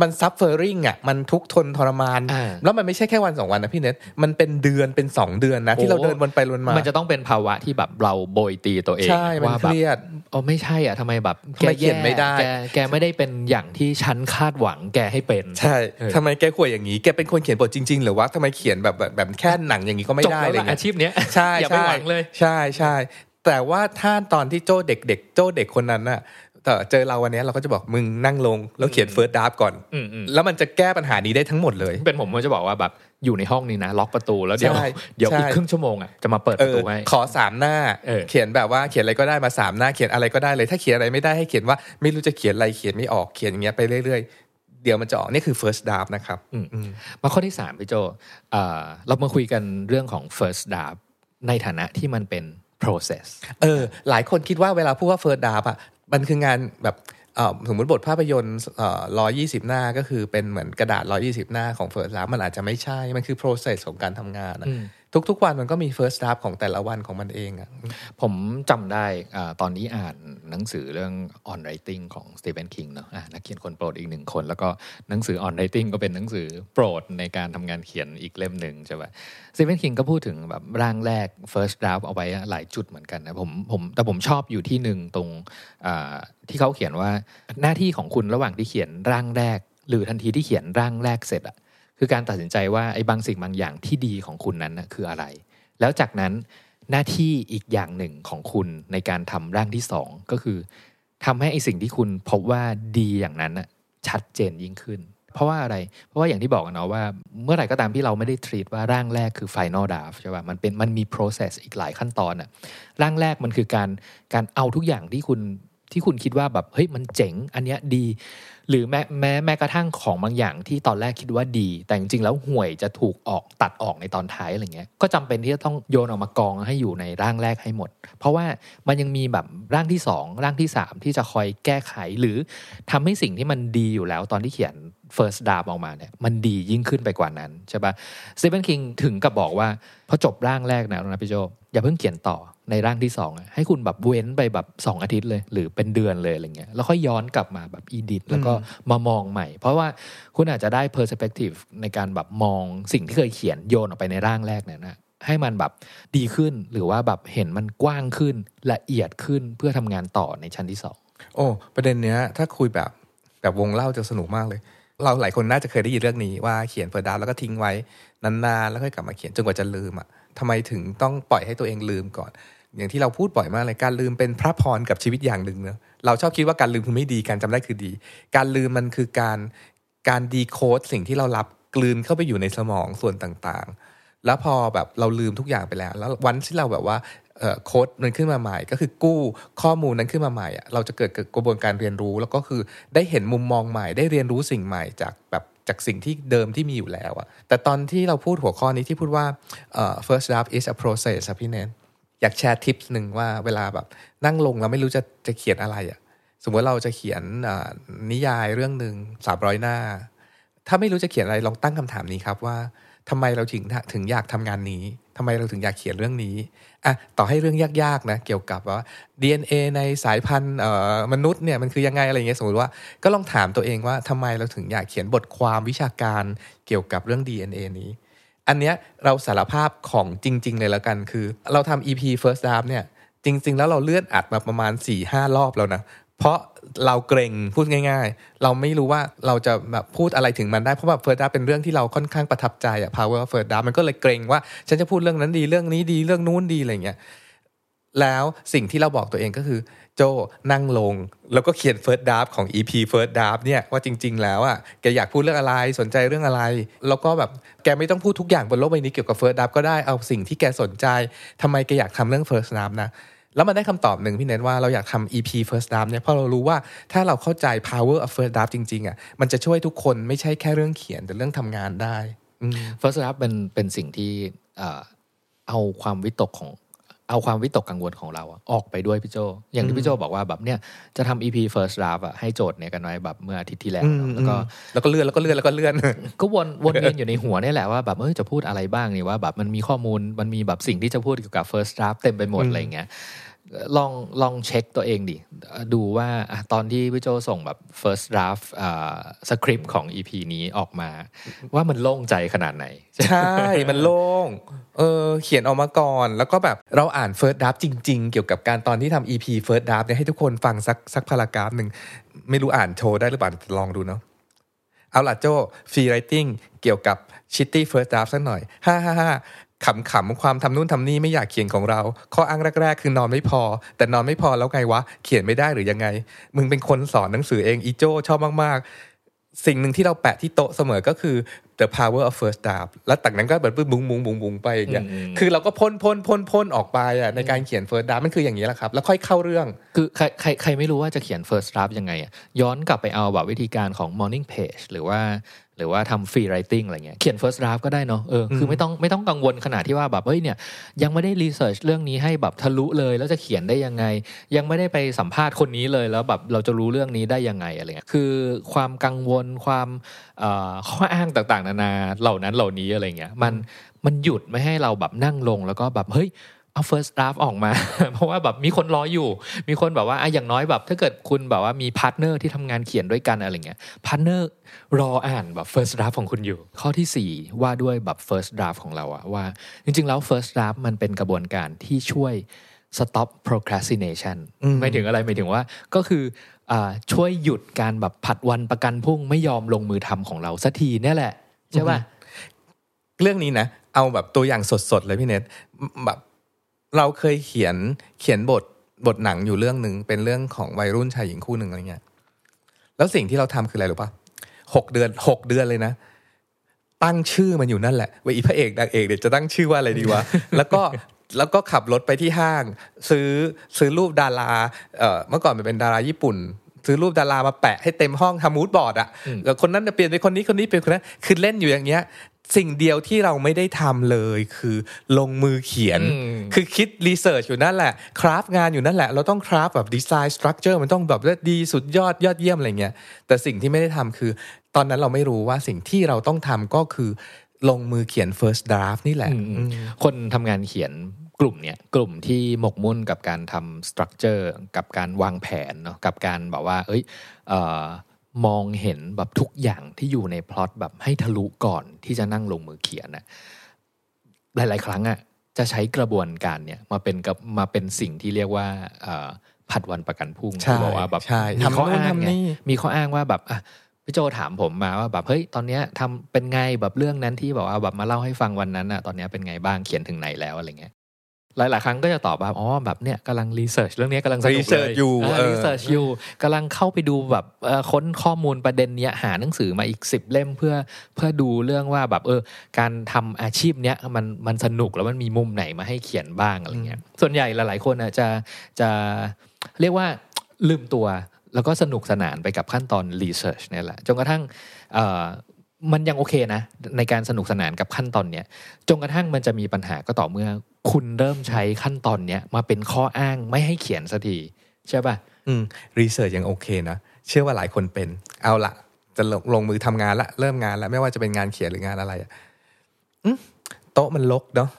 มันซับเฟอร์ริงอะมันทุกข์ทนทรมานอ่าแล้วมันไม่ใช่แค่วันสองวันนะพี่เน็ตมันเป็นเดือนเป็นสองเดือนนะที่เราเดินวนไปวนมา มันจะต้องเป็นภาวะที่แบบเราโบยตีตัวเองใช่มันว่าเคแบบรียดอ๋อไม่ใช่อะทำไมแบบทำไมเขียนไม่ได้แกแกไม่ได้เป็นอย่างที่ฉันคาดหวังแกให้เป็น ใช่เออทำไมแกข่วยอย่างนี้แกเป็นคนเขียนบทจริง ๆ หรือว่าทำไมเขียนแบบแบบแบบแค่หนังอย่างนี้ก็ไม่จบได้แล้วอะไรล่ะเงี้อายชีพเนี้ยใช่อย่าไปใช่หวังเลย ใช่ใช่แต่ว่าถ้าตอนที่โจ้เด็กๆโจ้เด็กคนนั้นน่ะ แต่เจอเราวันนี้เราก็จะบอกมึงนั่งลง แล้วเขียนเฟิร์สดราฟก่อนอืมอืมแล้วมันจะแก้ปัญหานี้ได้ทั้งหมดเลย เป็นผมผมจะบอกว่าแบบอยู่ในห้องนี้นะ ล็อกประตูแล้วเดี๋ยวใช่เดี๋ยวใช่อีกครึ่งชั่วโมงอะจะมาเปิดเอประอตูให้ขอสามหน้าเออเขียนแบบว่าเขียนอะไรก็ได้มาสามหน้าเขียนอะไรก็ได้เลย ถ้าเขียนอะไรไม่ได้ให้เขียนว่าไม่รู้จะเขียนอะไรเขียนไม่ออกเขียนอย่างเงี้ยไปเรื่อยๆเดี๋ยวมันจะออกนี่คือ first draft นะครับอืมมาข้อที่สามพี่โจเอ่อเรามาคุยกันเรื่องของ first draft ในฐานะที่มันเป็น process เออ หลายคนคิดว่าเวลาพูดว่า first draft อะ มันคืองานแบบสมมติบทภาพยนตร์ร้อยยี่สิบหน้าก็คือเป็นเหมือนกระดาษร้อยี่สิบหน้าของ first draft มันอาจจะไม่ใช่ มันคือ process ของการทำงานอ ทุกๆวันมันก็มี first draft ของแต่ละวันของมันเองอะผมจำได้อตอนนี้อ่านหนังสือเรื่อง on writing ของ Stephen King เนาะอะนักเขียนคนโปรดอีกหนึ่งคน แล้วก็หนังสือ on writing ก็เป็นหนังสือโปรดในการทำงานเขียนอีกเล่มหนึ่งใช่ไหม Stephen King ก็พูดถึงแบบร่างแรก first draft เอาไว้หลายจุดเหมือนกันนะผมผมแต่ผมชอบอยู่ที่หนึ่งตรงที่เขาเขียนว่าหน้าที่ของคุณระหว่างที่เขียนร่างแรก หรือทันทีที่เขียนร่างแรกเสร็จอะ คือการตัดสินใจว่าไอ้บางสิ่งบางอย่างที่ดีของคุณนั้นนะคืออะไร แล้วจากนั้นหน้าที่อีกอย่างหนึ่งของคุณในการทำร่างที่สองก็คือทำให้ไอสิ่งที่คุณพบว่าดีอย่างนั้นน่ะชัดเจนยิ่งขึ้น เพราะว่าอะไร เพราะว่าอย่างที่บอกกันเนาะว่าเมื่อไหร่ก็ตามที่เราไม่ได้ treat ว่าร่างแรกคือ final draft ใช่ป่ะมันเป็นมันมี process อีกหลายขั้นตอนอะร่างแรกมันคือการการเอาทุกอย่างที่คุณ ที่คุณคิดว่าแบบเฮ้ยมันเจ๋ง อันเนี้ยดี หรือแม้แม้แม้กระทั่งของบางอย่างที่ตอนแรกคิดว่าดี แต่จริงๆแล้วห่วยจะถูกออกตัดออกในตอนท้ายอะไรเงี้ยก็จำเป็นที่จะต้องโยนออกมากองให้อยู่ในร่างแรกให้หมด เพราะว่ามันยังมีแบบร่างที่สองร่างที่สามที่จะคอยแก้ไขหรือทำให้สิ่งที่มันดีอยู่แล้วตอนที่เขียน first draft ออกมาเนี่ยมันดียิ่งขึ้นไปกว่านั้นใช่ปะ Stephen King ถึงกับบอกว่าพอจบร่างแรกนะนะพี่โจอย่าเพิ่งเขียนต่อ ในร่างที่สองอะให้คุณแบบเว้นไปแบบสองอาทิตย์เลย หรือเป็นเดือนเลยอะไรเงี้ยแล้วค่อยย้อนกลับมาแบบอีดิทแล้วก็มามองใหม่ เพราะว่าคุณอาจจะได้ perspective ในการแบบมองสิ่งที่เคยเขียนโยนออกไปในร่างแรกเนี่ยนะให้มันแบบดีขึ้นหรือว่าแบบเห็นมันกว้างขึ้นละเอียดขึ้นเพื่อทำงานต่อในชั้นที่สองโอ้ประเด็นเนี้ยถ้าคุยแบบแบบวงเล่าจะสนุกมากเลย เราหลายคนน่าจะเคยได้ยินเรื่องนี้ว่าเขียน first draft แล้วก็ทิ้งไว้นานๆแล้วค่อยกลับมาเขียนจนกว่าจะลืมอะ ทำไมถึงต้องปล่อยให้ตัวเองลืมก่อน อย่างที่เราพูดบ่อยมากเลยการลืมเป็นพระพรกับชีวิตอย่างหนึ่งเนะเราชอบคิดว่าการลืมคือไม่ดีการจำได้คือดี การลืมมันคือการการ decode สิ่งที่เรารับกลืนเข้าไปอยู่ในสมองส่วนต่างๆ แล้วพอแบบเราลืมทุกอย่างไปแล้ว แล้ววันที่เราแบบว่าโค้ดมันขึ้นมาใหม่ ก็คือกู้ข้อมูลนั้นขึ้นมาใหม่เราจะเกิดกระบวนการเรียนรู้ แล้วก็คือได้เห็นมุมมองใหม่ ได้เรียนรู้สิ่งใหม่จากแบบ จากสิ่งที่เดิมที่มีอยู่แล้วอะแต่ตอนที่เราพูดหัวข้อนี้ที่พูดว่า uh, first draft is a process พี่เนนอยากแชร์ทิปหนึ่งว่าเวลาแบบนั่งลงแล้วไม่รู้จะจะเขียนอะไรอะสมมติเราจะเขียนนิยายเรื่องหนึ่งสามร้อยหน้า ถ้าไม่รู้จะเขียนอะไรลองตั้งคำถามนี้ครับว่า ทำไมเราถึงถึงอยากทำงานนี้ทำไมเราถึงอยากเขียนเรื่องนี้อะต่อให้เรื่องยากๆนะเกี่ยวกับว่า DNA ในสายพันธุ์มนุษย์เนี่ยมันคือยังไงอะไรเงี้ยสมมติว่าก็ลองถามตัวเองว่าทำไมเราถึงอยากเขียนบทความวิชาการเกี่ยวกับเรื่อง DNA นี้ อันเนี้ยเราสารภาพของจริง ๆ เลยแล้วกันคือ เราทำ EP first draft เนี่ยจริง ๆ แล้วเราเลื่อนอัดมาประมาณ4ี่ห้ารอบแล้วนะ เพราะเราเกรงพูดง่าย ๆ เราไม่รู้ว่าเราจะแบบพูดอะไรถึงมันได้เพราะแบบ first draft เป็นเรื่องที่เราค่อนข้างประทับใจอะ power of first draft มันก็เลยเกรงว่าฉันจะพูดเรื่องนั้นดีเรื่องนี้ดีเรื่องนู้นดีอะไรเงี้ยแล้วสิ่งที่เราบอกตัวเองก็คือ โจนั่งลง แล้วก็เขียน first draft ของ EP first draft เนี่ยว่าจริง ๆ แล้วอะแกอยากพูดเรื่องอะไรสนใจเรื่องอะไร แล้วก็แบบแกไม่ต้องพูดทุกอย่างบนโลกใบนี้เกี่ยวกับ first draft ก็ได้เอาสิ่งที่แกสนใจทำไมแกอยากทำเรื่อง first draft นะ แล้วมันได้คำตอบหนึ่งพี่เน้นว่าเราอยากทำ EP first draft เนี่ยเพราะเรารู้ว่าถ้าเราเข้าใจ power of first draft จริงๆอะมันจะช่วยทุกคนไม่ใช่แค่เรื่องเขียนแต่เรื่องทำงานได้ first draft เป็นเป็นสิ่งที่เอาความวิตกของ เอาความวิตกกังวลของเราอะออกไปด้วยพี่โจ อย่างที่พี่โจบอกว่าแบบเนี่ยจะทำ EP first draft อะให้โจทย์เนี่ยกันไว้แบบเมื่ออาทิตย์ที่แล้วเนอะแล้วก็แล้วก็เลื่อนแล้วก็เลื่อนแล้วก็เลื่อน ก็วนวนเวียนอยู่ในหัวนี่แหละว่าแบบเอ้ยจะพูดอะไรบ้างนี่ว่าแบบมันมีข้อมูลมันมีแบบสิ่งที่จะพูดเกี่ยวกับ first draft เต็มไปหมดอืมอะไรเงี้ย ลองลองเช็คตัวเองดิ ดูว่าอะตอนที่พี่โจส่งแบบ first draft อ่าสคริปต์ของ EP นี้ออกมา ว่ามันโล่งใจขนาดไหน ใช่ มันโล่งเออเขียนออกมาก่อน แล้วก็แบบเราอ่าน first draft จริง ๆ เกี่ยวกับการตอนที่ทำ EP first draft เนี่ยให้ทุกคนฟังสักสัก paragraph หนึ่ง ไม่รู้อ่านโชว์ได้หรือเปล่าลองดูเนาะเอาล่ะโจ free writing เกี่ยวกับ shitty first draft สักหน่อย ฮ่าฮ่าฮ่า ขำขำๆความทำนู่นทำนี่ไม่อยากเขียนของเรา ข้ออ้างแรก ๆ คือนอนไม่พอ แต่นอนไม่พอแล้วไงวะ เขียนไม่ได้หรือยังไง มึงเป็นคนสอนหนังสือเองอีโจชอบมากๆ สิ่งหนึ่งที่เราแปะที่โต๊ะเสมอก็คือ the power of first draft แล้วจากนั้นก็แบบบุ้งบุ้งบุ้งบุ้งไปอย่างเงี้ยอืมคือเราก็พ่นพ่นพ่นพ่นออกไปอะในการเขียน first draft มันคืออย่างนี้แหละครับ แล้วค่อยเข้าเรื่อง คือใครใครใครไม่รู้ว่าจะเขียน first draft ยังไงอะย้อนกลับไปเอาแบบวิธีการของ morning page หรือว่าห รือว่าทำ free writing อะไรเงี้ยเขียน first draft ก็ได้เนอะเออคือไม่ต้องไม่ต้องกังวลขนาดที่ว่าแบบเฮ้ยเนี่ยยังไม่ได้ research เรื่องนี้ให้แบบทะลุเลยแล้วจะเขียนได้ยังไง ยังไม่ได้ไปสัมภาษณ์คนนี้เลยแล้วแบบเราจะรู้เรื่องนี้ได้ยังไงอะไรเงี้ยคือความกังวลความเอ่อข้ออ้างต่างๆ นานาเหล่านั้นเหล่านี้อะไรเงี้ยมันมันหยุดไม่ให้เราแบบนั่งลงแล้วก็แบบเฮ้ย เอา first draft ออกมา เพราะว่าแบบมีคนรออยู่ มีคนแบบว่าอะอย่างน้อยแบบ ถ้าเกิดคุณแบบว่ามี partner ที่ทำงานเขียนด้วยกันอะไรเงี้ยpartner รออ่านแบบ first draft ของคุณอยู่ ข้อที่ 4 ว่าด้วยแบบ first draft ของเราอะว่า จริง ๆ แล้ว first draft มันเป็นกระบวนการที่ช่วย stop procrastination อืมหมายถึงอะไรหมายถึงว่าก็คืออ่าช่วยหยุดการแบบผัดวันประกันพรุ่งไม่ยอมลงมือทำของเราสักทีเนี่ยแหละใช่ป่ะเรื่องนี้นะ เอาแบบตัวอย่างสดๆเลยพี่เนทแบบ เราเคยเขียนเขียนบทบทหนังอยู่เรื่องหนึ่งเป็นเรื่องของวัยรุ่นชายหญิงคู่หนึ่งอะไรเงี้ย แล้วสิ่งที่เราทำคืออะไรรู้ปะหกเดือนหกเดือนเลยนะ ตั้งชื่อมันอยู่นั่นแหละว่าอีพระเอกนางเอกเนี่ยจะตั้งชื่อว่าอะไรดีวะ แล้วก็แล้วก็ขับรถไปที่ห้าง ซื้อซื้อรูปดาราเอ่อเมื่อก่อนมันเป็นดาราญี่ปุ่น ซื้อรูปดารามาแปะให้เต็มห้องทำมูดบอร์ดอะอืมแล้วคนนั้นจะเปลี่ยนเป็นคนนี้คนนี้เป็นคนนั้นคือเล่นอยู่อย่างเงี้ย สิ่งเดียวที่เราไม่ได้ทำเลยคือลงมือเขียนอืมคือคิดรีเสิร์ชอยู่นั่นแหละ craft งานอยู่นั่นแหละ เราต้อง craft แบบดีไซน์ structure มันต้องแบบดีสุดยอดยอดเยี่ยมอะไรเงี้ย แต่สิ่งที่ไม่ได้ทำคือ ตอนนั้นเราไม่รู้ว่าสิ่งที่เราต้องทำก็คือลงมือเขียน first draft นี่แหละอืมอืมคนทำงานเขียนกลุ่มเนี่ยกลุ่มที่หมกมุ่นกับการทำ structure กับการวางแผนเนาะกับการแบบว่า เอ้ยเอ่อ มองเห็นแบบทุกอย่างที่อยู่ในพล็อตแบบให้ทะลุก่อนที่จะนั่งลงมือเขียนนะหลาย ๆ ครั้งอะ่ะจะใช้กระบวนการเนี่ยมาเป็นกับมาเป็นสิ่งที่เรียกว่าเอ่อผัดวันประกันพรุ่งใช่ที่บอกว่าแบบใช่มีทำข้อนู่นอ้างทำไงนี่มีข้ออ้างว่าแบบอะพี่โจถามผมมาว่าแบบเฮ้ยตอนเนี้ยทำเป็นไงแบบเรื่องนั้นที่บอกว่าแบบมาเล่าให้ฟังวันนั้นอะตอนเนี้ยเป็นไงบ้างเขียนถึงไหนแล้วอะไรเงี้ย หลาย ๆ ครั้งก็จะตอบว่าอ๋อแบบเนี้ยกำลังรีเสิร์ชเรื่องเนี้ยกำลังสนุกเลย research อยู่เออรีเสิร์ชอยู่กำลังเข้าไปดูแบบเอ่อค้นข้อมูลประเด็นเนี้ยหาหนังสือมาอีกสิบเล่มเพื่อเพื่อดูเรื่องว่าแบบเออการทำอาชีพเนี้ยมันมันสนุกแล้วมันมีมุมไหนมาให้เขียนบ้างอะไรเงี้ยส่วนใหญ่หลาย ๆ คนอะจะจะเรียกว่าลืมตัวแล้วก็สนุกสนานไปกับขั้นตอนรีเสิร์ชเนี่ยแหละจนกระทั่งเอ่อ มันยังโอเคนะ ในการสนุกสนานกับขั้นตอนเนี้ยจนกระทั่งมันจะมีปัญหาก็ต่อเมื่อ คุณเริ่มใช้ขั้นตอนเนี้ยมาเป็นข้ออ้างไม่ให้เขียนสักทีใช่ป่ะอืมรีเสิร์ชยังโอเคนะ เชื่อว่าหลายคนเป็น เอาละจะลงลงมือทำงานละเริ่มงานละไม่ว่าจะเป็นงานเขียนหรืองานอะไรอะอืมโต๊ะมันลกเนาะ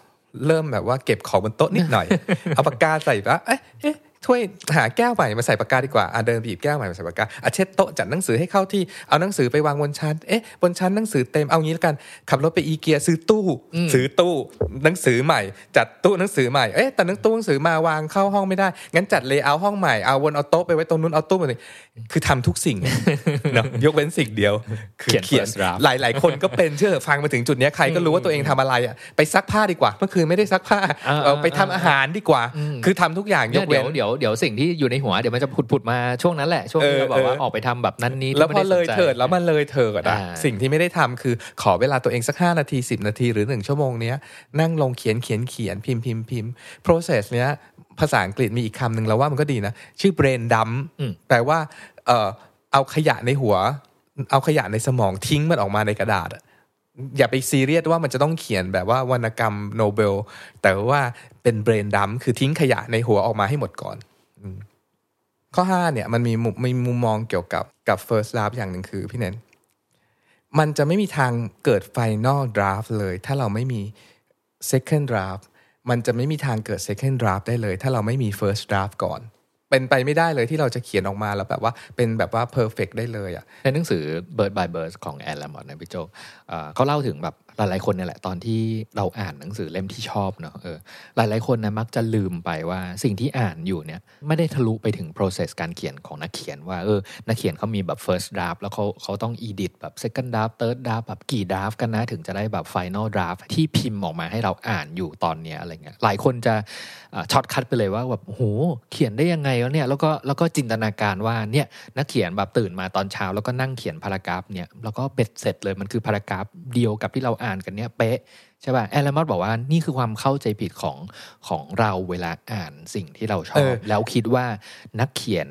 เริ่มแบบว่าเก็บของบนโต๊ะนิดหน่อย เอาปากกาใส่ปะเอ๊ะเอ๊ะ ถ้วยหาแก้วใหม่มาใส่ปากกาดีกว่าอะเดินไปหยิบแก้วใหม่มาใส่ปากกาอะเช็ดโต๊ะจัดหนังสือให้เข้าที่เอาหนังสือไปวางบนชั้นเอ๊ะบนชั้นหนังสือเต็มเอางี้แล้วกันขับรถไปอีเกียซื้อตู้ซื้อตู้หนังสือใหม่ จัดตู้หนังสือใหม่เอ๊ะแต่หนังตู้หนังสือมาวางเข้าห้องไม่ได้งั้นจัดเลเยอร์ห้องใหม่เอาวนเอาโต๊ะไปไว้ตรงนู้นเอาตู้มาเลยคือทำทุกสิ่งเนาะยกเว้นสิ่งเดียวคือเขียนเขียน first draft หลายหลายๆคนก็เป็นเชื่อฟังมาถึงจุดเนี้ยใครก็รู้ว่าตัวเองทำอะไรอะไปซักผ้าดีกว่าเมื่อคืนไม่ได้ซักผ้าอ่าเอาไปทำอาหารดีกว่า คือทำทุกอย่างยเนี่ยกเดี๋เว้ยวนเดี๋ยวเดี๋ยวสิ่งที่อยู่ในหัวเดี๋ยวมันจะผุดผุดๆมาช่วงนั้นแหละช่วงที่เออเราบอกว่าเออออกไปทำแบบนั้นนี้แล้วที่พอไม่เลได้ยสนใจเถิดแล้วมันเลยเถิดอะอ่าสิ่งที่ไม่ได้ทำคือขอเวลาตัวเองสักห้านาทีสิบนาทีหรือหนึ่งชั่วโมงเนี้ยนั่งลงเขียนเขียนเขียนพิมพ์พิมพ์พิมพ์ process เนี้ยภาษาอังกฤษมีอีกคำหนึ่งเราว่ามันก็ดีนะ ชื่อ brain dump แปลว่าเอ่อเอาขยะในหัว เอาขยะในสมองทิ้งมันออกมาในกระดาษอะ อย่าไปซีเรียสว่ามันจะต้องเขียนแบบว่าวรรณกรรมโนเบล แต่ว่าเป็นเบรนดัมคือทิ้งขยะในหัวออกมาให้หมดก่อนข้อห้าเนี่ยมันมีมุมมีมุมมองเกี่ยวกับกับ first draft อย่างหนึ่งคือพี่เน้นมันจะไม่มีทางเกิด final draft เลย ถ้าเราไม่มี second draft มันจะไม่มีทางเกิด second draft ได้เลย ถ้าเราไม่มี first draft ก่อน เป็นไปไม่ได้เลยที่เราจะเขียนออกมาแล้วแบบว่าเป็นแบบว่าเพอร์เฟกได้เลยอะในหนังสือ Bird by Bird ของแอนแลมอดนะพี่โจเขาเล่าถึงแบบ หลายๆคนเนี่ยแหละตอนที่เราอ่านหนังสือเล่มที่ชอบเนอะเออหลายๆคนนะมักจะลืมไปว่าสิ่งที่อ่านอยู่เนี่ยไม่ได้ทะลุไปถึง process การเขียนของนักเขียนว่าเออนักเขียนเขามีแบบ first draft แล้วเขาเขาต้อง edit แบบ second draft third draft แบบกี่ draft กันนะถึงจะได้แบบ final draft ที่พิมพ์ออกมาให้เราอ่านอยู่ตอนเนี้ยอะไรเงี้ยหลายคนจะ shortcut ไปเลยว่าแบบโหเขียนได้ยังไงวะเนี่ยแล้วก็แล้วก็จินตนาการว่าเนี่ยนักเขียนแบบตื่นมาตอนเช้า แล้วก็นั่งเขียน paragraph เนี่ยแล้วก็เบ็ดเสร็จเลยมันคือ paragraph เดียวกับที่เราอ่านกันเนี่ยเป๊ะใช่ป่ะแอลมอดบอกว่านี่คือความเข้าใจผิดของของเราเวลาอ่านสิ่งที่เราชอเอบอแล้วคิดว่านักเขียน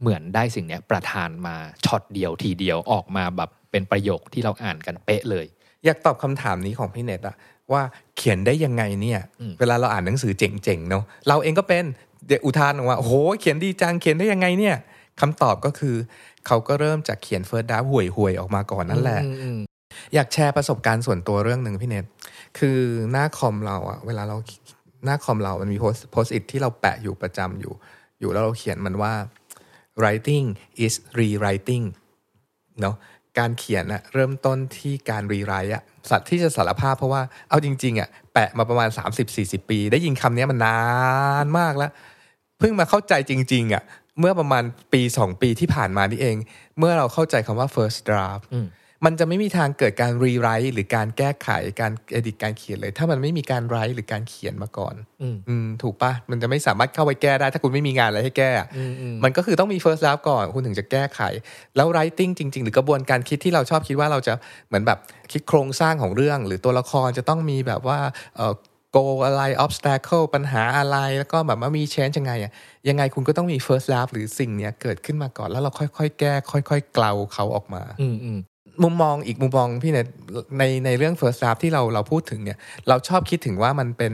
เหมือนได้สิ่งเนี้ยประทานมาช็อตเดียวทีเดียวออกมาแบบเป็นประโยคที่เราอ่านกันเป๊ะเลย อยากตอบคำถามนี้ของพี่เน็ตอะว่าเขียนได้ยังไงเนี่ยอืมเวลาเราอ่านหนังสือเจ๋งๆเนาะเราเองก็เป็นเดี๋ยวอุทานออกว่าโอ้โหเขียนดีจังเขียนได้ยังไงเนี่ยคำตอบก็คือ เขาก็เริ่มจากเขียนเฟิร์สดาห่วยห่วยๆออกมาก่อนนั่นแหละ อยากแชร์ประสบการณ์ส่วนตัวเรื่องหนึ่งพี่เน็ตคือหน้าคอมเราอะเวลาเราหน้าคอมเรามันมีโพส Post-it ที่เราแปะอยู่ประจำอยู่ อยู่แล้วเราเขียนมันว่า writing is rewriting เนาะการเขียนอะเริ่มต้นที่การ rewrite อะสัตว์ที่จะสารภาพเพราะว่าเอาจริงๆอะแปะมาประมาณ 30-40 ปี ได้ยินคำนี้มันนานมากแล้ว เพิ่งมาเข้าใจจริง ๆอะเมื่อประมาณปี 2 ปีที่ผ่านมานี่เอง เมื่อเราเข้าใจคำว่า first draft มันจะไม่มีทางเกิดการ rewrite หรือการแก้ไขการเอดิตการเขียนเลย ถ้ามันไม่มีการไรต์หรือการเขียนมาก่อน อืมอืมถูกปะมันจะไม่สามารถเข้าไปแก้ได้ ถ้าคุณไม่มีงานอะไรให้แก้อะอืมอืมมันก็คือต้องมี first draft ก่อนคุณถึงจะแก้ไข แล้ว writing จริง ๆ หรือกระบวนการคิดที่เราชอบคิดว่าเราจะเหมือนแบบคิดโครงสร้างของเรื่อง หรือตัวละครจะต้องมีแบบว่าเอ่อ goal อะไร obstacle ปัญหาอะไร แล้วก็แบบว่ามี change ยังไงอะยังไงคุณก็ต้องมี first draft หรือสิ่งเนี้ยเกิดขึ้นมาก่อนแล้วเราค่อยๆ แก้ ค่อย ๆ เกลาเขาออกมา อืมอืม มุมมองอีกมุมมองพี่เนี่ยในในเรื่อง first draft ที่เราเราพูดถึงเนี่ย เราชอบคิดถึงว่ามันเป็น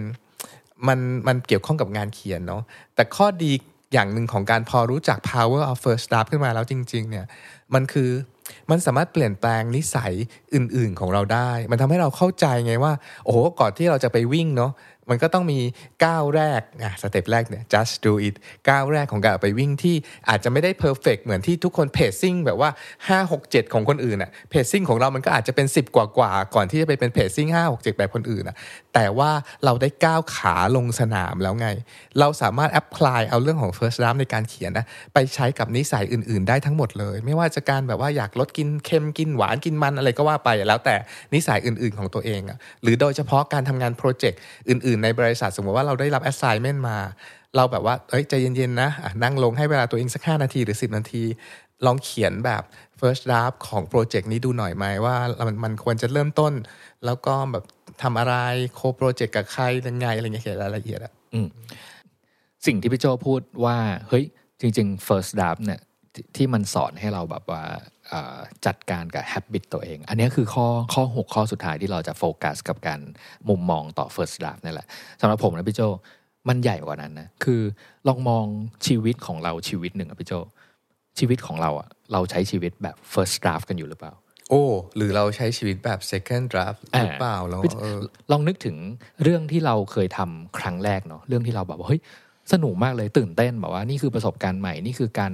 มันมันเกี่ยวข้องกับงานเขียนเนาะแต่ข้อดีอย่างหนึ่งของการพอรู้จัก power of first draft ขึ้นมาแล้วจริง ๆ เนี่ย มันคือมันสามารถเปลี่ยนแปลงนิสัยอื่น ๆของเราได้ มันทำให้เราเข้าใจไงว่า โอ้โหก่อนที่เราจะไปวิ่งเนาะ มันก็ต้องมีก้าวแรกอะสเต็ปแรกเนี่ย just do it ก้าวแรกของการไปวิ่งที่อาจจะไม่ได้ perfect เหมือนที่ทุกคนเพจซิ่งแบบว่า 5 6 7 ของคนอื่นอะเพจซิ่งของเรามันก็อาจจะเป็น 10 กว่ากว่าก่อนที่จะไปเป็นเพจซิ่ง5 6 7 แบบคนอื่นอะแต่ว่าเราได้ก้าวขาลงสนามแล้วไง เราสามารถ apply เอาเรื่องของ first draft ในการเขียนนะไปใช้กับนิสัยอื่น ๆ ได้ทั้งหมดเลย ไม่ว่าจะการแบบว่าอยากลดกินเค็มกินหวานกินมันอะไรก็ว่าไปแล้วแต่นิสัยอื่น ๆ ของตัวเองอะหรือโดยเฉพาะการทำงานโปรเจกต์อื่นอื่นในบริษัท สมมติว่าเราได้รับ assignment มา เราแบบว่าเอ้ยใจเย็นๆนะะนั่งลงให้เวลาตัวเองสักห้านาทีหรือ 10 นาที ลองเขียนแบบ first draft ของโปรเจกต์นี้ดูหน่อยไหมว่ามันมันควรจะเริ่มต้น แล้วก็แบบทำอะไรโคโปรเจกต์กับใครยังไงอะไรเงี้ยเขียนรายละเอียดอะสิ่งที่พี่โจพูดว่า เฮ้ย จริง ๆ first draft เนี่ยที่มันสอนให้เราแบบว่า จัดการกับ habit ตัวเอง อันนี้คือข้อข้อ 6 ข้อสุดท้ายที่เราจะโฟกัสกับการมุมมองต่อ first draft นี่แหละสำหรับผมนะพี่โจมันใหญ่กว่านั้นนะคือลองมองชีวิตของเราชีวิตหนึ่งอะพี่โจชีวิตของเราอะเราใช้ชีวิตแบบ first draft กันอยู่หรือเปล่า โอ้ หรือเราใช้ชีวิตแบบ second draft หรือเปล่าแล้วพี่เออลองนึกถึงเรื่องที่เราเคยทำครั้งแรกเนาะเรื่องที่เราแบบว่าเฮ้ยสนุกมากเลยตื่นเต้นแบบว่านี่คือประสบการณ์ใหม่นี่คือการ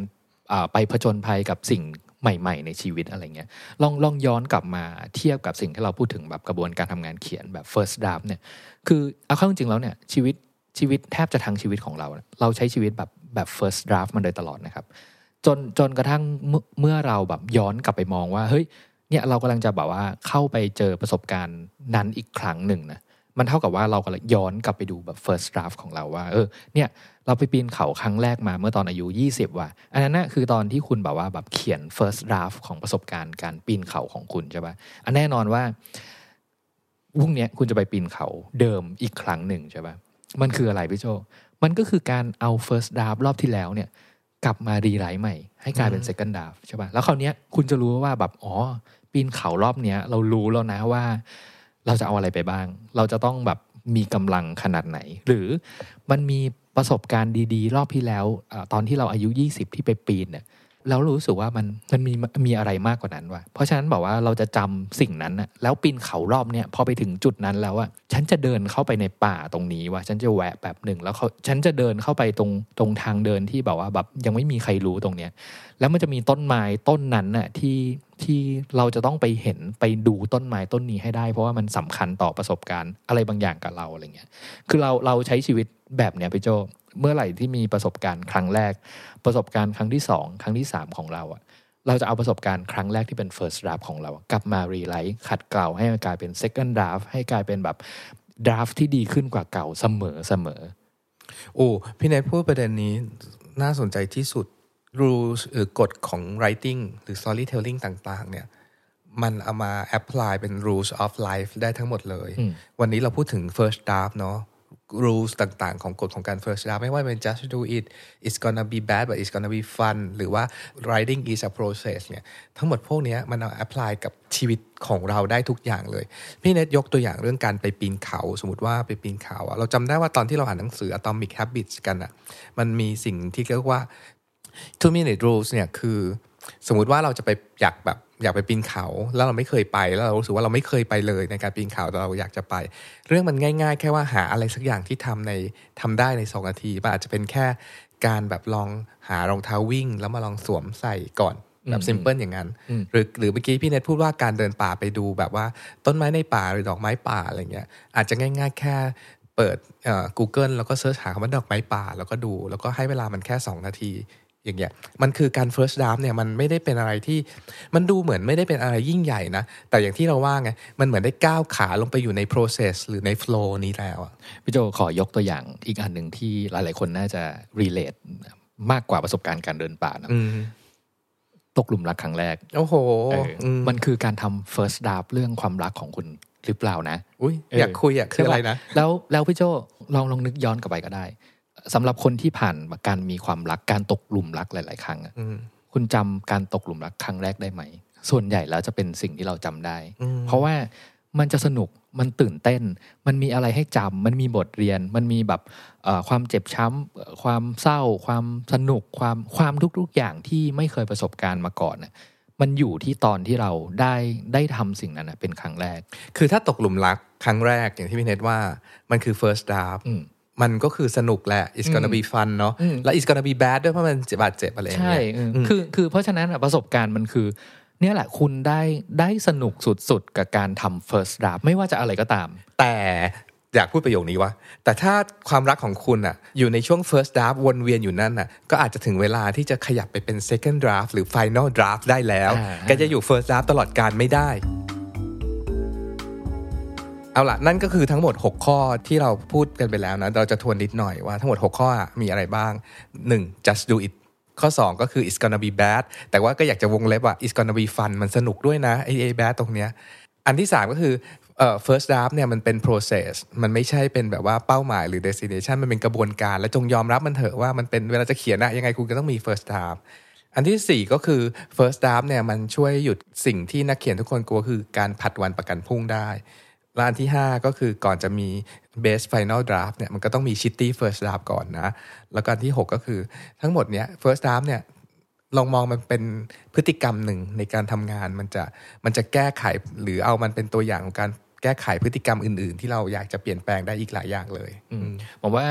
อ่าไปผจญภัยกับสิ่ง ใหม่ ๆ ในชีวิตอะไรเงี้ยลองลองย้อนกลับมาเทียบกับสิ่งที่เราพูดถึงแบบกระบวนการทำงานเขียนแบบ first draft เนี่ยคือเอาเข้าจริงๆแล้วเนี่ยชีวิตชีวิตแทบจะทั้งชีวิตของเรา เราใช้ชีวิตแบบแบบ first draft มันโดยตลอดนะครับ จนจนกระทั่งเมื่อเมื่อเราแบบย้อนกลับไปมองว่าเฮ้ยเนี่ยเรากำลังจะแบบว่าเข้าไปเจอประสบการณ์นั้นอีกครั้งหนึ่งนะ มันเท่ากับว่าเรากำลังย้อนกลับไปดูแบบ first draft ของเราว่า เออ เนี่ย เราไปปีนเขาครั้งแรกมาเมื่อตอนอายุ 20 ว่ะ อันนั้นนะคือตอนที่คุณแบบว่าแบบเขียน first draft ของประสบการณ์การปีนเขาของคุณใช่ปะอันแน่นอนว่าพรุ่งเนี้ยคุณจะไปปีนเขาเดิมอีกครั้งหนึ่งใช่ปะมันคืออะไรพี่โจ มันก็คือการเอา first draft รอบที่แล้วเนี่ย กลับมา rewrite ใหม่ ให้กลายเป็น second draft ใช่ป่ะ แล้วคราวเนี้ยคุณจะรู้ว่าแบบ อ๋อ ปีนเขารอบเนี้ย เรารู้แล้วนะว่า เราจะเอาอะไรไปบ้าง เราจะต้องแบบมีกำลังขนาดไหน หรือมันมีประสบการณ์ดีๆ รอบที่แล้วอตอนที่เราอายุ 20 ที่ไปปีนเนี่ย แล้วรู้สึกว่ามันมันมีมีอะไรมากกว่านั้นว่ะเพราะฉะนั้นบอกว่าเราจะจำสิ่งนั้นนะแล้วปีนเขารอบเนี้ยพอไปถึงจุดนั้นแล้วอะฉันจะเดินเข้าไปในป่าตรงนี้ว่ะฉันจะแวะแบบหนึ่งแล้วเขาฉันจะเดินเข้าไปตรงตรงทางเดินที่แบบว่าแบบยังไม่มีใครรู้ตรงเนี้ยแล้วมันจะมีต้นไม้ต้นนั้นน่ะที่ที่เราจะต้องไปเห็นไปดูต้นไม้ต้นนี้ให้ได้ เพราะว่ามันสำคัญต่อประสบการณ์อะไรบางอย่างกับเราอะไรเงี้ยคือเราเราใช้ชีวิตแบบเนี้ยพี่โจ เมื่อไหร่ที่มีประสบการณ์ครั้งแรก ประสบการณ์ครั้งที่สองครั้งที่สามของเราอะเราจะเอาประสบการณ์ครั้งแรกที่เป็น first draft ของเราอะกลับมารีไลท์ขัดเกลาให้มันกลายเป็น second draft ให้กลายเป็นแบบ draft ที่ดีขึ้นกว่าเก่าเสมอเสมอโอ้พี่เนทพูดประเด็นนี้น่าสนใจที่สุด rules หรือกฎของ writing หรือ storytelling ต่าง ๆ เนี่ย มันเอามา apply เป็น rules of life ได้ทั้งหมดเลยอืมวันนี้เราพูดถึง first draft เนาะ rules ต่างๆ ของกฎของการ first draft ไม่ว่าเป็น just do it it's gonna be bad but it's gonna be fun หรือว่า writing is a process เนี่ยทั้งหมดพวกนี้มันเอา apply กับชีวิตของเราได้ทุกอย่างเลย พี่เนทยกตัวอย่างเรื่องการไปปีนเขา สมมติว่าไปปีนเขาอะเราจำได้ว่าตอนที่เราอ่านหนังสือ Atomic Habits กันอะมันมีสิ่งที่เรียกว่า two minute rules เนี่ยคือ สมมติว่าเราจะไปอยากแบบ อยากไปปีนเขา แล้วเราไม่เคยไป แล้วเรารู้สึกว่าเราไม่เคยไปเลยในการปีนเขาแต่เราอยากจะไป เรื่องมันง่าย ๆ แค่ว่าหาอะไรสักอย่างที่ทำในทำได้ในสองนาทีมันอาจจะเป็นแค่การแบบลองหารองเท้าวิ่ง แล้วมาลองสวมใส่ก่อนแบบซิมเพิลอย่างนั้นอืมหรือหรือเมื่อกี้พี่เนทพูดว่าการเดินป่าไปดูแบบว่าต้นไม้ในป่าหรือดอกไม้ป่าอะไรเงี้ยอาจจะง่าย ๆ แค่เปิดเอ่อ Google แล้วก็เสิร์ชหาคำว่าดอกไม้ป่า แล้วก็ดู แล้วก็ให้เวลามันแค่ 2 นาที อย่างเงี้ยมันคือการ first draft เนี่ยมันไม่ได้เป็นอะไรที่มันดูเหมือนไม่ได้เป็นอะไรยิ่งใหญ่นะ แต่อย่างที่เราว่าไง มันเหมือนได้ก้าวขาลงไปอยู่ใน process หรือใน flow นี้แล้วอะพี่โจขอยกตัวอย่างอีกอันหนึ่งที่หลาย ๆ คนน่าจะ relate มากกว่าประสบการณ์การเดินป่านะอืมตกหลุมรักครั้งแรก โอ้โหเอออมมันคือการทำ first draft เรื่องความรักของคุณหรือเปล่านะ อุ้ยเออออยากคุยอะคืออะไรนะใช่ปแล้วแล้วพี่โจลองลองนึกย้อนกลับไปก็ได้ สำหรับคนที่ผ่านการมีความรักการตกหลุมรักหลาย ๆ ครั้งอะอืมคุณจำการตกหลุมรักครั้งแรกได้ไหม ส่วนใหญ่แล้วจะเป็นสิ่งที่เราจำได้อืมเพราะว่ามันจะสนุกมันตื่นเต้น มันมีอะไรให้จำมันมีบทเรียน มันมีแบบเอ่อความเจ็บช้ำเอ่อความเศร้า ความสนุกความความทุกๆอย่างที่ไม่เคยประสบการณ์มาก่อนน่ะมันอยู่ที่ตอนที่เราได้ได้ทำสิ่งนั้นน่ะเป็นครั้งแรก คือถ้าตกหลุมรักครั้งแรกอย่างที่พี่เนทว่ามันคือ first draft อื มมันก็คือสนุกแหละ it's gonna be fun เนาะอืมแล้ว it's gonna be bad ด้วยเพราะมันเจ็บบาดเจ็บอะไรอย่างใช่เงี้ยเอออคือคือเพราะฉะนั้นอะประสบการณ์มันคือเนี่ยแหละคุณได้ได้สนุกสุดๆ กับการทำ first draft ไม่ว่าจะอะไรก็ตาม แต่อยากพูดประโยคนี้ว่าแต่ถ้าความรักของคุณอะอยู่ในช่วง first draft วนเวียนอยู่นั่นน่ะก็อาจจะถึงเวลาที่จะขยับไปเป็น second draft หรือ final draft ได้แล้วอ่าแกจะอยู่ first draft ตลอดการไม่ได้อ เอาละนั่นก็คือทั้งหมด 6 ข้อที่เราพูดกันไปแล้วนะเราจะทวนนิดหน่อยว่าทั้งหมด 6 ข้อมีอะไรบ้าง 1. just do it ข้อ 2 ก็คือ it's gonna be bad แต่ว่าก็อยากจะวงเล็บว่า it's gonna be fun มันสนุกด้วยนะไอ้ไอ้ bad ตรงเนี้ยอันที่ 3 ก็คือเอ่อ first draft เนี่ยมันเป็น process มันไม่ใช่เป็นแบบว่าเป้าหมายหรือ destination มันเป็นกระบวนการ และจงยอมรับมันเถอะว่ามันเป็นเวลาจะเขียนอะยังไงคุณก็ต้องมี first draft อันที่ 4 ก็คือ first draft เนี่ยมันช่วยหยุดสิ่งที่นักเขียนทุกคนกลัวคือการผัดวันประกันพรุ่งได้ และอันที่ 5 ก็คือก่อนจะมี best final draft เนี่ยมันก็ต้องมี shitty first draft ก่อนนะ แล้วก็อันที่ 6 ก็คือทั้งหมดเนี้ย first draft เนี่ยลองมองมันเป็นพฤติกรรมหนึ่งในการทำงานมันจะมันจะแก้ไขหรือเอามันเป็นตัวอย่างของการแก้ไขพฤติกรรมอื่น ๆ ที่เราอยากจะเปลี่ยนแปลงได้อีกหลายอย่างเลยผมว่า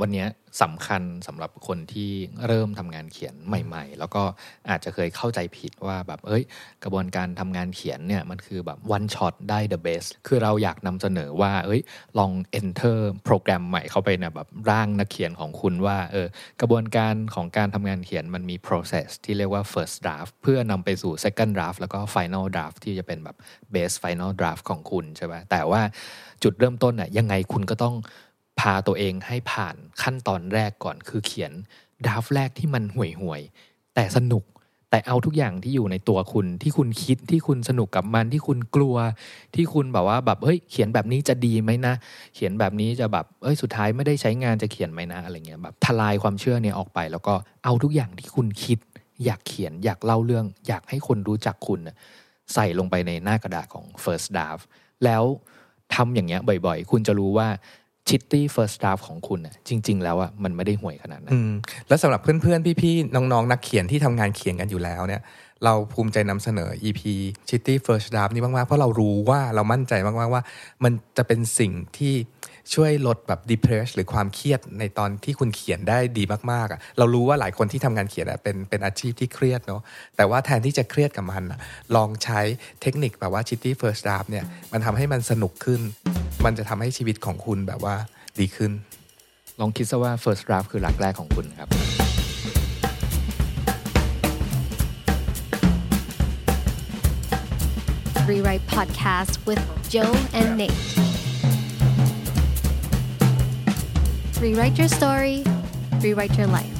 วันนี้ สำคัญสำหรับคนที่เริ่มทำงานเขียนใหม่ ๆ แล้วก็อาจจะเคยเข้าใจผิดว่าแบบเอ้ย กระบวนการทำงานเขียนเนี่ยมันคือแบบ one shot ได้ the best คือเราอยากนำเสนอว่า เอ้ย ลอง enter โปรแกรมใหม่เข้าไปในแบบร่างนักเขียนของคุณว่าเออกระบวนการของการทำงานเขียนมันมี process ที่เรียกว่า first draft เพื่อนำไปสู่ second draft แล้วก็ final draft ที่จะเป็นแบบ base final draft ของคุณใช่ไหมแต่ว่าจุดเริ่มต้นน่ะยังไงคุณก็ต้อง พาตัวเองให้ผ่านขั้นตอนแรกก่อนคือเขียนดราฟแรกที่มันห่วยห่วยๆแต่สนุกแต่เอาทุกอย่างที่อยู่ในตัวคุณที่คุณคิดที่คุณสนุกกับมันที่คุณกลัว ที่คุณแบบว่าแบบเฮ้ยเขียนแบบนี้จะดีไหมนะ เขียนแบบนี้จะแบบเอ้ยสุดท้ายไม่ได้ใช้งานจะเขียนไหมนะอะไรเงี้ยแบบทลายความเชื่อเนี่ยออกไป แล้วก็เอาทุกอย่างที่คุณคิด อยากเขียนอยากเล่าเรื่อง อยากให้คนรู้จักคุณใส่ลงไปในหน้ากระดาษของ first draft แล้วทำอย่างเงี้ยบ่อยๆ คุณจะรู้ว่า shitty first draftของคุณน่ะจริง ๆ แล้วอะมันไม่ได้ห่วยขนาดนั้นแล้วสำหรับเพื่อนๆ พี่ๆ น้องๆ นักเขียนที่ทำงานเขียนกันอยู่แล้วเนี่ย เราภูมิใจนำเสนอ EP Shitty First Draft นี้มากๆ เพราะเรารู้ว่าเรามั่นใจมากๆว่า มันจะเป็นสิ่งที่ ช่วยลดแบบ depress หรือความเครียดในตอนที่คุณเขียนได้ดีมากๆอะเรารู้ว่าหลายคนที่ทำงานเขียนอะเป็นเป็นอาชีพที่เครียดเนาะแต่ว่าแทนที่จะเครียดกับมันอะลองใช้เทคนิคแบบว่า Chitty First Draft เนี่ยมันทำให้มันสนุกขึ้น มันจะทำให้ชีวิตของคุณแบบว่าดีขึ้น ลองคิดซะว่า first draft คือหลักแรกของคุณครับ Rewrite Podcast with Joe and Nate. Rewrite your story, rewrite your life.